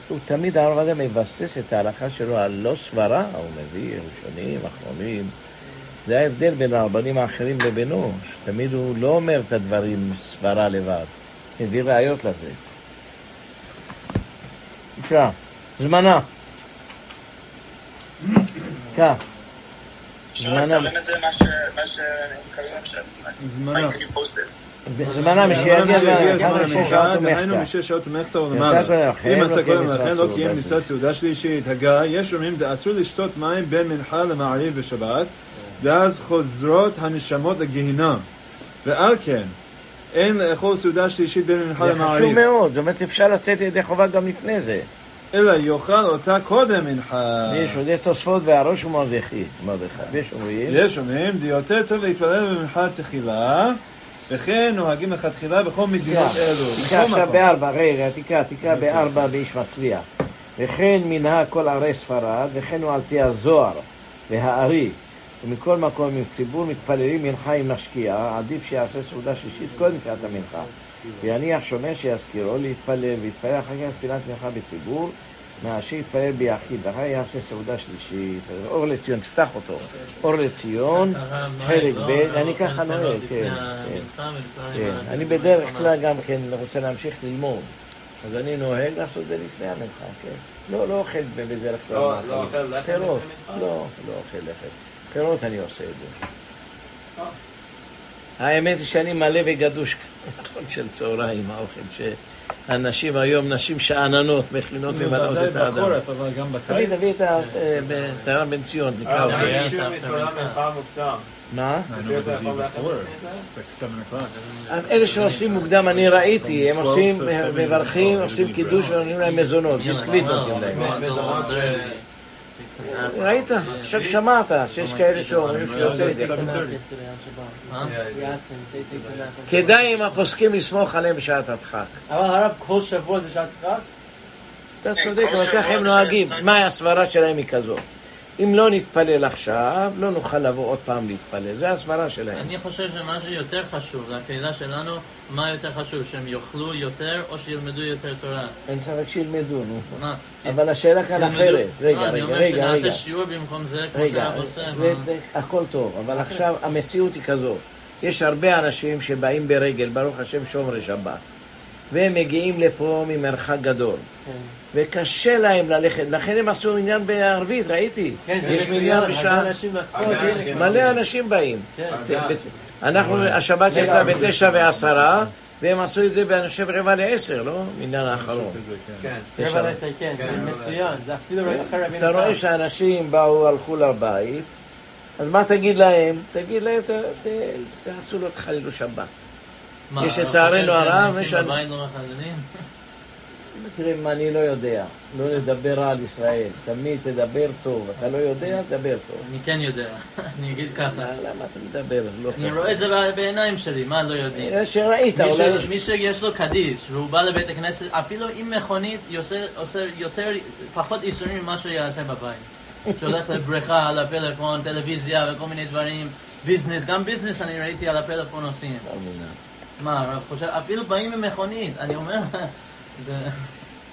הוא תמיד הרב עובדיה מבסס את ההלכה שלו על לא סברה, הוא מביא ראשונים, אחרונים. זה ההבדל בין הרבנים האחרים לבינו, שתמיד הוא לא אומר את הדברים סברה לבד, מביא ראיות לזה. תקרא, זמנה. תקרא. אפשר זמנה. לצלם את זה, מה ש- עכשיו? זמנה. Post it? זמנה, משיגיע דהיינו. משש שעות ומחצה ולמעלה. אם עשה קודם לכן, לא קיים. מצוות סעודה שלישית. הגה, יש אומרים, אסור לשתות מים בין מנחה למעריב בשבת, ואז חוזרות הנשמות לגיהינום. ועל כן, אין לאכול סעודה שלישית בין מנחה זה חשוב למעריב. מאוד, זאת אומרת אפשר לצאת ידי חובה גם לפני זה. אלא יאכל אותה קודם מנחה. יש עוד תוספות והראש הוא מרדכי, מרדכי. ויש אומרים, יש אומרים, זה יותר טוב להתפלל במנחה תחילה, וכן נוהגים לכתחילה בכל מדינות אלו. תקרא עכשיו. בארבע, רגע, תקרא, תקרא בארבע באיש מצליח. וכן מנהג כל ערי ספרד, וכן הוא על פי הזוהר והארי, ומכל מקום עם ציבור מתפללים מנחה עם משקיע, עדיף שיעשה סעודה שישית קודם תפילת המנחה. ויניח שומר שיזכירו להתפלל, ויתפלל אחר כך תפילת מנחה בציבור, מאשר יתפלל ביחיד, ואחר כך יעשה סעודה שלישית. אור לציון, תפתח אותו. אור לציון, חלק לא? ב', לא אני אוכל ככה נוהג, כן. כן. כן, אני בדרך כלל גם כן רוצה להמשיך ללמוד. אז אני נוהג לעשות את זה לפני המנחה, כן. לא, לא אוכל בדרך כלל. לא-. לא אוכל לחם פירות, לפני מנחה? לא, לא אוכל לחם. פירות אני עושה את זה. האמת היא שאני מלא וגדוש, נכון, *laughs* של צהריים, האוכל, שהנשים היום, נשים שאננות, מכינות ממלאות את האדם. בחורף, אבל גם תביא, בקיץ. תביא את ה... תראה בן ציון, נקרא אה, אותו. גם אנשים מתפלל מנחה מוקדם. מה? זה? אלה שעושים מוקדם, אני ראיתי, הם עושים, מברכים, עושים קידוש ונותנים להם מזונות, ביסקוויט נותנים להם. ראית? עכשיו שמעת שיש כאלה שאומרים שיוצא את זה. כדאי עם הפוסקים לסמוך עליהם בשעת הדחק. אבל הרב כל שבוע זה שעת חג? אתה צודק, אבל ככה הם נוהגים. מה הסברה שלהם היא כזאת? אם לא נתפלל עכשיו, לא נוכל לבוא עוד פעם להתפלל. זה הסברה שלהם. אני חושב שמה שיותר חשוב לקהילה שלנו, מה יותר חשוב, שהם יאכלו יותר או שילמדו יותר תורה? אין ספק שילמדו, נו. מה? אבל השאלה כאן אחרת. רגע, לא, אני רגע, אומר רגע, שנעשה רגע. שיעור במקום זה, כמו רגע, שהרב עושה. הכל טוב, אבל עכשיו המציאות היא כזאת. יש הרבה אנשים שבאים ברגל, ברוך השם שומרי שבת, והם מגיעים לפה ממרחק גדול. וקשה להם ללכת, לכן הם עשו עניין בערבית, ראיתי. כן, יש מניין בשעה, הרבה כן. אנשים. מלא אנשים באים. כן. אנחנו, השבת יצאה בתשע ועשרה, והם עשו את זה, אני חושב, רבע לעשר, לא? מניין האחרון. כן. רבע. לעשר, כן, מצוין, זה אפילו רק אחרי אז רבי אתה רואה שאנשים באו, הלכו לבית, אז מה תגיד להם? תגיד להם, ת- ת- תעשו לו, תחללו שבת. מה, יש אתה לצערנו חושב שהם נמצאים בבית לא מחללים? תראה, מה אני לא יודע, לא לדבר רע על ישראל, תמיד תדבר טוב, אתה לא יודע, תדבר טוב. אני כן יודע, *laughs* אני אגיד ככה. למה אתה מדבר? לא אני צריך. רואה את זה בעיניים שלי, מה לא יודעים? נראה שראית, אולי... מי שיש לו קדיש, והוא בא לבית הכנסת, אפילו עם מכונית, עושה, יותר, פחות איסורים ממה שהוא יעשה בבית. שהולך לבריכה על הפלאפון, טלוויזיה וכל מיני דברים, ביזנס, גם ביזנס אני ראיתי על הפלאפון עושים. מה, אפילו באים עם מכונית, אני אומר.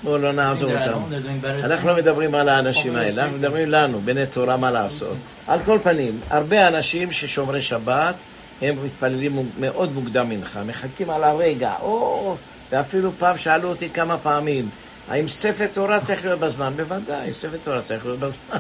בואו לא נעזוב at אותם. better אנחנו לא. מדברים על האנשים האלה, אנחנו מדברים לנו, בני תורה, מה לעשות. על כל פנים, הרבה אנשים ששומרי שבת, הם מתפללים מאוד מוקדם מנחה, מחכים על הרגע, או... ואפילו פעם שאלו אותי כמה פעמים, האם ספר תורה צריך להיות בזמן? בוודאי, ספר תורה צריך להיות בזמן.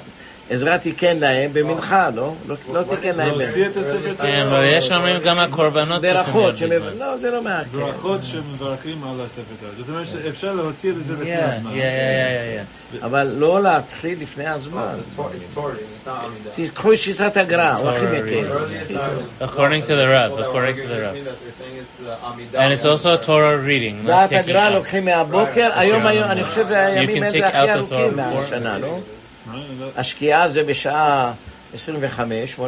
עזרא תיקן להם במנחה, לא? לא, לא תיקן להם להוציא את הספר. כן, אבל יש אומרים גם הקורבנות צריכים להיות בזמן. לא, זה לא מעכב. ברכות שמברכים על הספר תורה. זאת אומרת שאפשר להוציא את זה לפני הזמן. yeah, yeah, yeah, yeah. אבל לא להתחיל לפני הזמן. It's Torah, it's not Amidah. תיקחו את שיטת הגר"א, הוא הכי מקל. According to the Rav, according to the Rav. uh. And it's also a Torah reading, דעת הגר"א. לוקחים מהבוקר, היום, היום, אני חושב שהימים can האלה הכי ארוכים. מהשנה, לא? השקיעה זה בשעה 25, 8.25,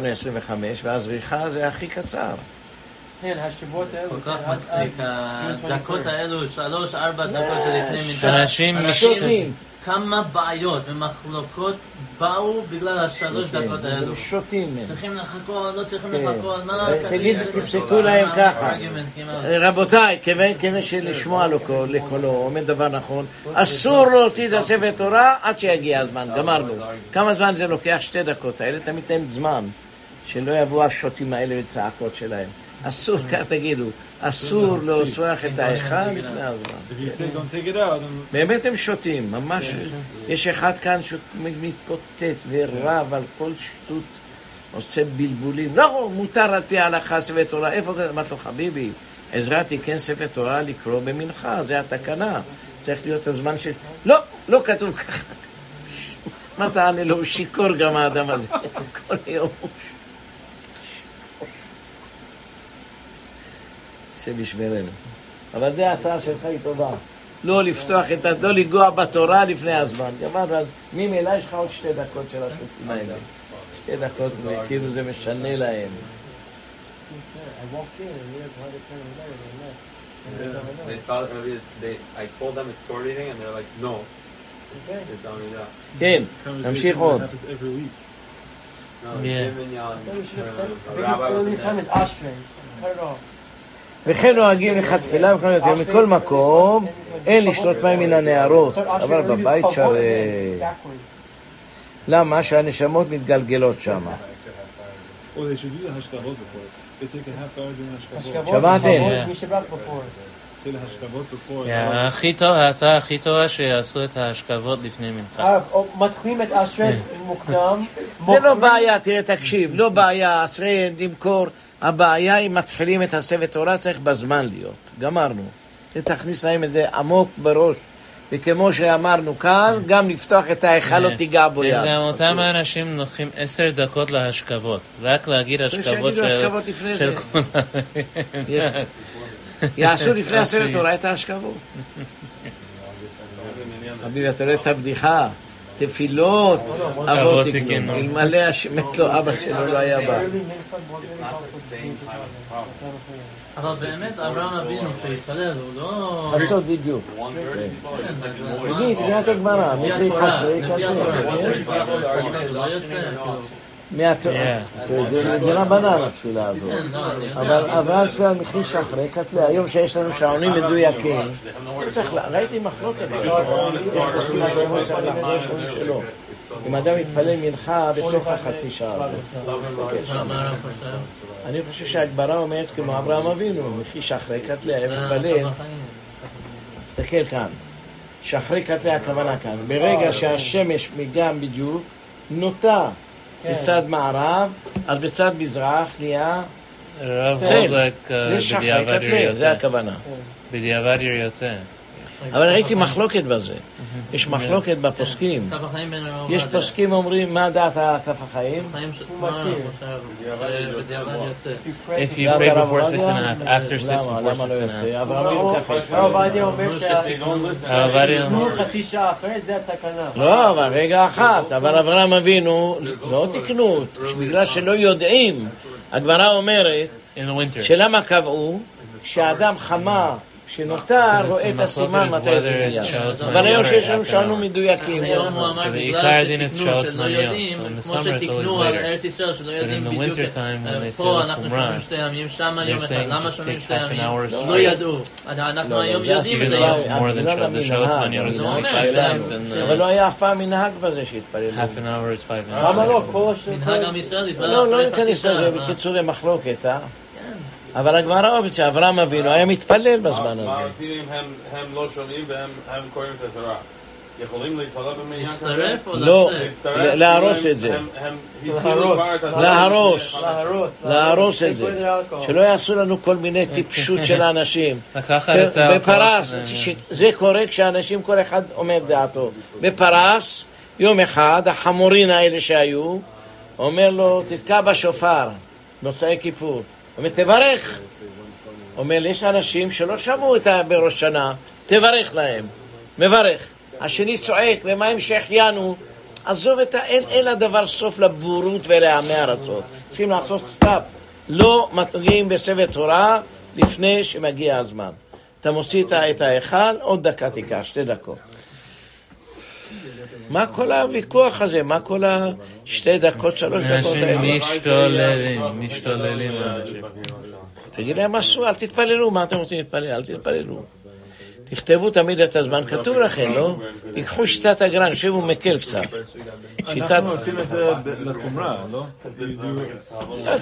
והזריחה זה הכי קצר. כן, השבועות האלו. כל כך מצחיק, הדקות האלו, שלוש, ארבע דקות שלפני מידה. אנשים אנשים, כמה בעיות ומחלוקות באו בגלל השלוש דקות האלו. שותים הם. צריכים לחכות, לא צריכים כן. לחכות, מה... תגיד, כזה, תפסקו להם ככה. כמעט. רבותיי, כיוון שלשמוע לקולו, לקולו, אומר דבר נכון, אסור להוציא את הספר תורה עד שיגיע הזמן, גמרנו. כמה זמן זה לוקח? שתי דקות האלה, תמיד תן זמן, שלא יבואו השוטים האלה וצעקות שלהם. אסור, כך תגידו, אסור להוצוח את ההיכל לפני הזמן. If you say don't take it out, then באמת הם שותים, ממש. יש אחד כאן שמתקוטט ורב על כל שטות, עושה בלבולים. לא, מותר על פי ההלכה ספר תורה. איפה זה? אמרתי לו, חביבי, עזרא תיקן ספר תורה לקרוא במנחה, זה התקנה. צריך להיות הזמן של... לא, לא כתוב ככה. מה תענה לו? הוא שיכור גם האדם הזה. *laughs* כל יום הוא השם ישמרנו. אבל זו ההצעה שלך היא טובה. לא לפתוח את ה... לא לנגוע בתורה לפני הזמן. גמרנו, אז ממילא יש לך עוד שתי דקות של השופטים האלה. שתי דקות, וכאילו זה משנה להם. כן, תמשיך עוד. Yeah. וכן נוהגים לך תפילה וכן יותר מכל מקום, אין לשתות מים מן הנהרות, אבל בבית שרת. למה? שהנשמות מתגלגלות שם. שמעתם? הכי טוב, ההצעה הכי טובה שיעשו את ההשכבות לפני מנחה. אה, מתחילים את אשרי מוקדם. זה לא בעיה, תראה, תקשיב, לא בעיה, עשרה למכור. הבעיה אם מתחילים את הספר תורה, צריך בזמן להיות. גמרנו. תכניס להם את זה עמוק בראש. וכמו שאמרנו כאן, גם לפתוח את ההיכל לא תיגע בו יד. גם אותם האנשים נוחים עשר דקות להשכבות. רק להגיד השכבות של... כולם. *laughs* יעשו לפני הספר תורה את ההשכבות. *laughs* חביבי, אתה רואה את הבדיחה? תפילות, אבות תקנו. אלמלא השמת לו, אבא שלו לא היה בא. אבל באמת, אברהם אבינו, כשהתפלל, הוא לא... חצות בדיוק. כן, תגיד, תגיד הגמרא, מי לפי זה לפי? לפי לא דרבנן התפילה הזאת. לא. אבל אברהם תפילה מכין שחרי קטלה. היום שיש לנו שעונים מדויקים, לא ראיתי מחלוקת. שלו. אם אדם יתפלל מנחה בתוך החצי שעה. אני חושב שהגמרא אומרת כמו אברהם אבינו, מכי שחרי קטלה, היה מתפלל. תסתכל כאן. שחרי קטלה הכוונה כאן. ברגע שהשמש מגם בדיוק, נוטה. בצד מערב, אז בצד מזרח נהיה רב צל. שחרי בדיעבד קטלה, זה. הכוונה. בדיעבד יוצא. אבל ראיתי מחלוקת בזה. יש מחלוקת בפוסקים. הרב יש. פוסקים אומרים, מה דעת כף החיים? שבדיעבד יוצא. If you pray הרב before six עובדיה? and a half, after six, למה? before למה six לא and a half. ככה הרב עובדיה התפלל. אומר הרב עובדיה אומר- חצי שעה אחרת זה התקנה. לא, אבל רגע אחת, אבל אברהם אבינו, לא תיקנו, בגלל שלא יודעים. הגמרא אומרת, In the winter. שלמה קבעו? שהאדם חמה שנותר רואה את הסימן מתי זה נהיה. אבל היום שיש לנו שעונים מדויקים. היום הוא אמר בגלל שתיקנו שלא. יודעים, כמו שתיקנו על. ארץ ישראל שלא יודעים בדיוק, אה, פה אנחנו שומעים שתי ימים, שם יום אחד, למה שומעים שתי ימים? לא. ידעו, אנחנו לא, היום יודעים את though זה. אבל לא היה אף פעם מנהג בזה שהתפללו. minutes. למה לא? מנהג עם ישראל יתפלל לא, לא ניכנס לזה. בקיצור זה מחלוקת, אה? אבל הגמרא אומרת שאברהם אבינו היה מתפלל בזמן מה הזה. עושים אם הם- הם לא שומעים והם הם קוראים את התורה? יכולים להתפלל במניין כזה? להצטרף או לא? להצטרף, ל- להרוס כאילו את זה. להרוס. להרוס. את זה. שלא יעשו לנו כל מיני *laughs* טיפשות של האנשים. *laughs* ה... בפרס, זה קורה כשאנשים, כל אחד אומר דעתו. בפרס, יום אחד, החמורין האלה שהיו, אומר לו, תתקע בשופר, מוצאי כיפור. אומר, תברך. אומר, יש אנשים שלא שמעו את. בראש שנה, תברך להם. מברך. השני צועק, ומה עם שהחיינו? עזוב את ה... אין, אין לדבר סוף לבורות ולעמי ארצות. צריכים לעשות stop. לא מגיעים בספר תורה לפני שמגיע הזמן. אתה מוציא את ההיכל, עוד דקה תיקח, שתי דקות. מה כל הוויכוח הזה? מה כל השתי דקות, שלוש דקות אנשים האלה? משתוללים, משתוללים האנשים. תגיד להם אסור, אל תתפללו, מה אתם רוצים להתפלל? אל תתפללו. תכתבו תמיד את הזמן, כתוב לכם, לא? תיקחו שיטת הגר"א, אני חושב הוא מקל קצת. אנחנו עושים את זה לחומרה, לא?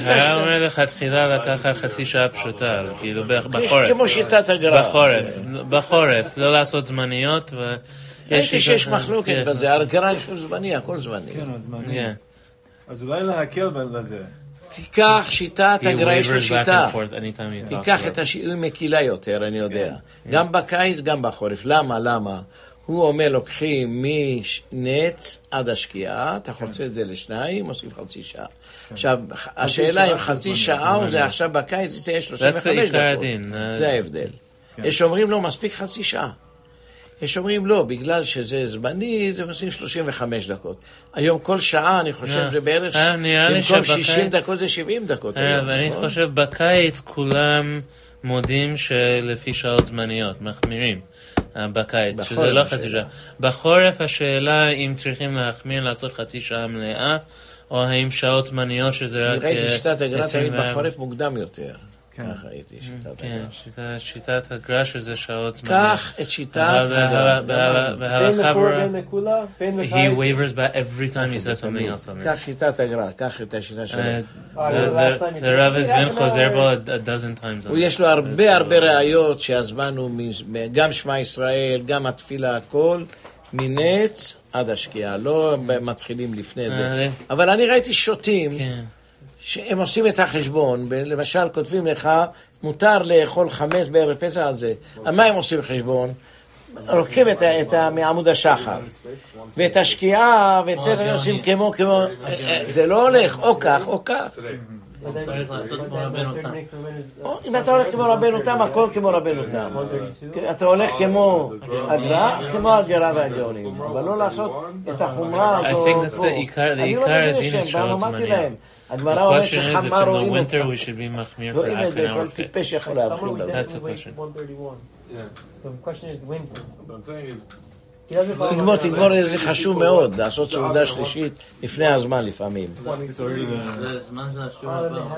היה אומר לך תחילה לקחת חצי שעה פשוטה, כאילו בחורף. כמו שיטת הגר"א. בחורף, בחורף, לא לעשות זמניות. ו- יש ראיתי לי שיש ככה- מחלוקת כן. בזה, הגר"א יש לו זמני, הכל זמני. כן, הזמני. כן. אז אולי להקל ב- לזה. תיקח שיטת הגר"א, יש לו שיטה. תיקח את השיעור מקילה יותר, אני יודע. כן. גם בקיץ, גם בחורף. למה? למה? הוא אומר, לוקחים מנץ עד השקיעה, אתה חוצה את זה לשניים, מוסיף חצי שעה. עכשיו, השאלה אם חצי זה שעה או. זה עכשיו בקיץ That's 35 עיקר דקות. זה ההבדל. יש אומרים לא, מספיק חצי שעה. יש אומרים לא, בגלל שזה זמני, זה עושים 35 דקות. היום כל שעה, אני חושב, אה, זה בערך, אה, לי במקום שבקיץ- 60 דקות זה 70 דקות. אה, ואני נכון? חושב בקיץ כולם מודים שלפי שעות זמניות, מחמירים בקיץ, שזה לא. חצי שעה. בחורף השאלה אם צריכים להחמיר לעשות חצי שעה מלאה, או האם שעות זמניות שזה רק... נראה אה, ששיטת הגר"א תמיד 24. בחורף מוקדם יותר. ככה ראיתי שיטת כן, הגר"א. שיטה- שיטת הגר"א שזה שעות זמניות. קח את שיטת אבל הגר"א. בהל- בהל- בהלכה בין מקור, ברורה, בין מקולה, בין he מקיץ. wavers back every time he says something else on קח this. שיטת הגר"א, קח את השיטה שלו. אה, Uh, the- last time he the said- רב has been Yeah, חוזר בו a dozen times. יש לו הרבה הרבה ראיות שהזמן הוא מ- גם שמע ישראל, גם התפילה, הכל, מנץ עד השקיעה, לא מתחילים לפני זה. אה, אבל אני ראיתי שוטים כן. שהם עושים את החשבון, למשל כותבים לך, מותר לאכול חמץ בערב פסח על זה. על מה הם עושים חשבון? לוקחים את, מעמוד השחר, ואת השקיעה, ואת זה הם עושים כמו, כמו, אה, אה, זה לא הולך, או כך או כך. צריך לעשות כמו רבנו תם. או, אם אתה הולך כמו רבנו תם, הכל כמו רבנו תם. אתה הולך כמו הגר"א, כמו הגר"א והגאונים, אבל לא לעשות את החומרה I הזאת. think that's the פה. עיקר, the אני לא מבין לשם, שעות אמרתי. להם, The הגמרא אומרת question is if שחמה in the רואים winter אותה. we should be מחמיר for רואים את half זה, an כל hour טיפש. יכול להבחין בזה. That's the definitely wait question. 131. So the question is when to. I'm saying is, He doesn't follow תגמור, us. תגמור, זה חשוב מאוד, לעשות סעודה שלישית לפני הזמן לפעמים.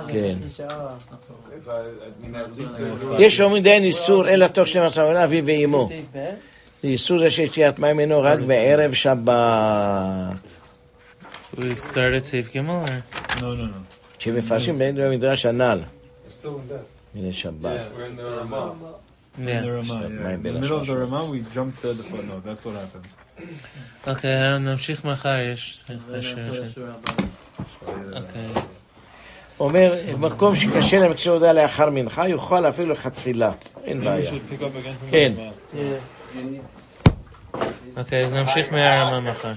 כן. יש אומרים די אין איסור אלא תוך 12 עונה אביו. זה איסור זה שיש שתיית מים אינו רק בערב שבת. We started סעיף ג' or? No, no, no. שמפרשים בין במדרש הנ"ל. הנה שבת. Yeah, we're in the Ramah. In Yeah. the Ramah, yeah. מים In בין the middle of the השלושות. Ramah, we jumped to the footnote. That's what happened. אוקיי, נמשיך מחר, יש... צריך לשיר. השיעור הבא. אוקיי. אומר, במקום שקשה להם כשהודעה לאחר מנחה, יוכל אפילו לכתחילה. אין Maybe we בעיה. should pick up again from כן. the Ramah. אוקיי, אז נמשיך מהרמה מחר.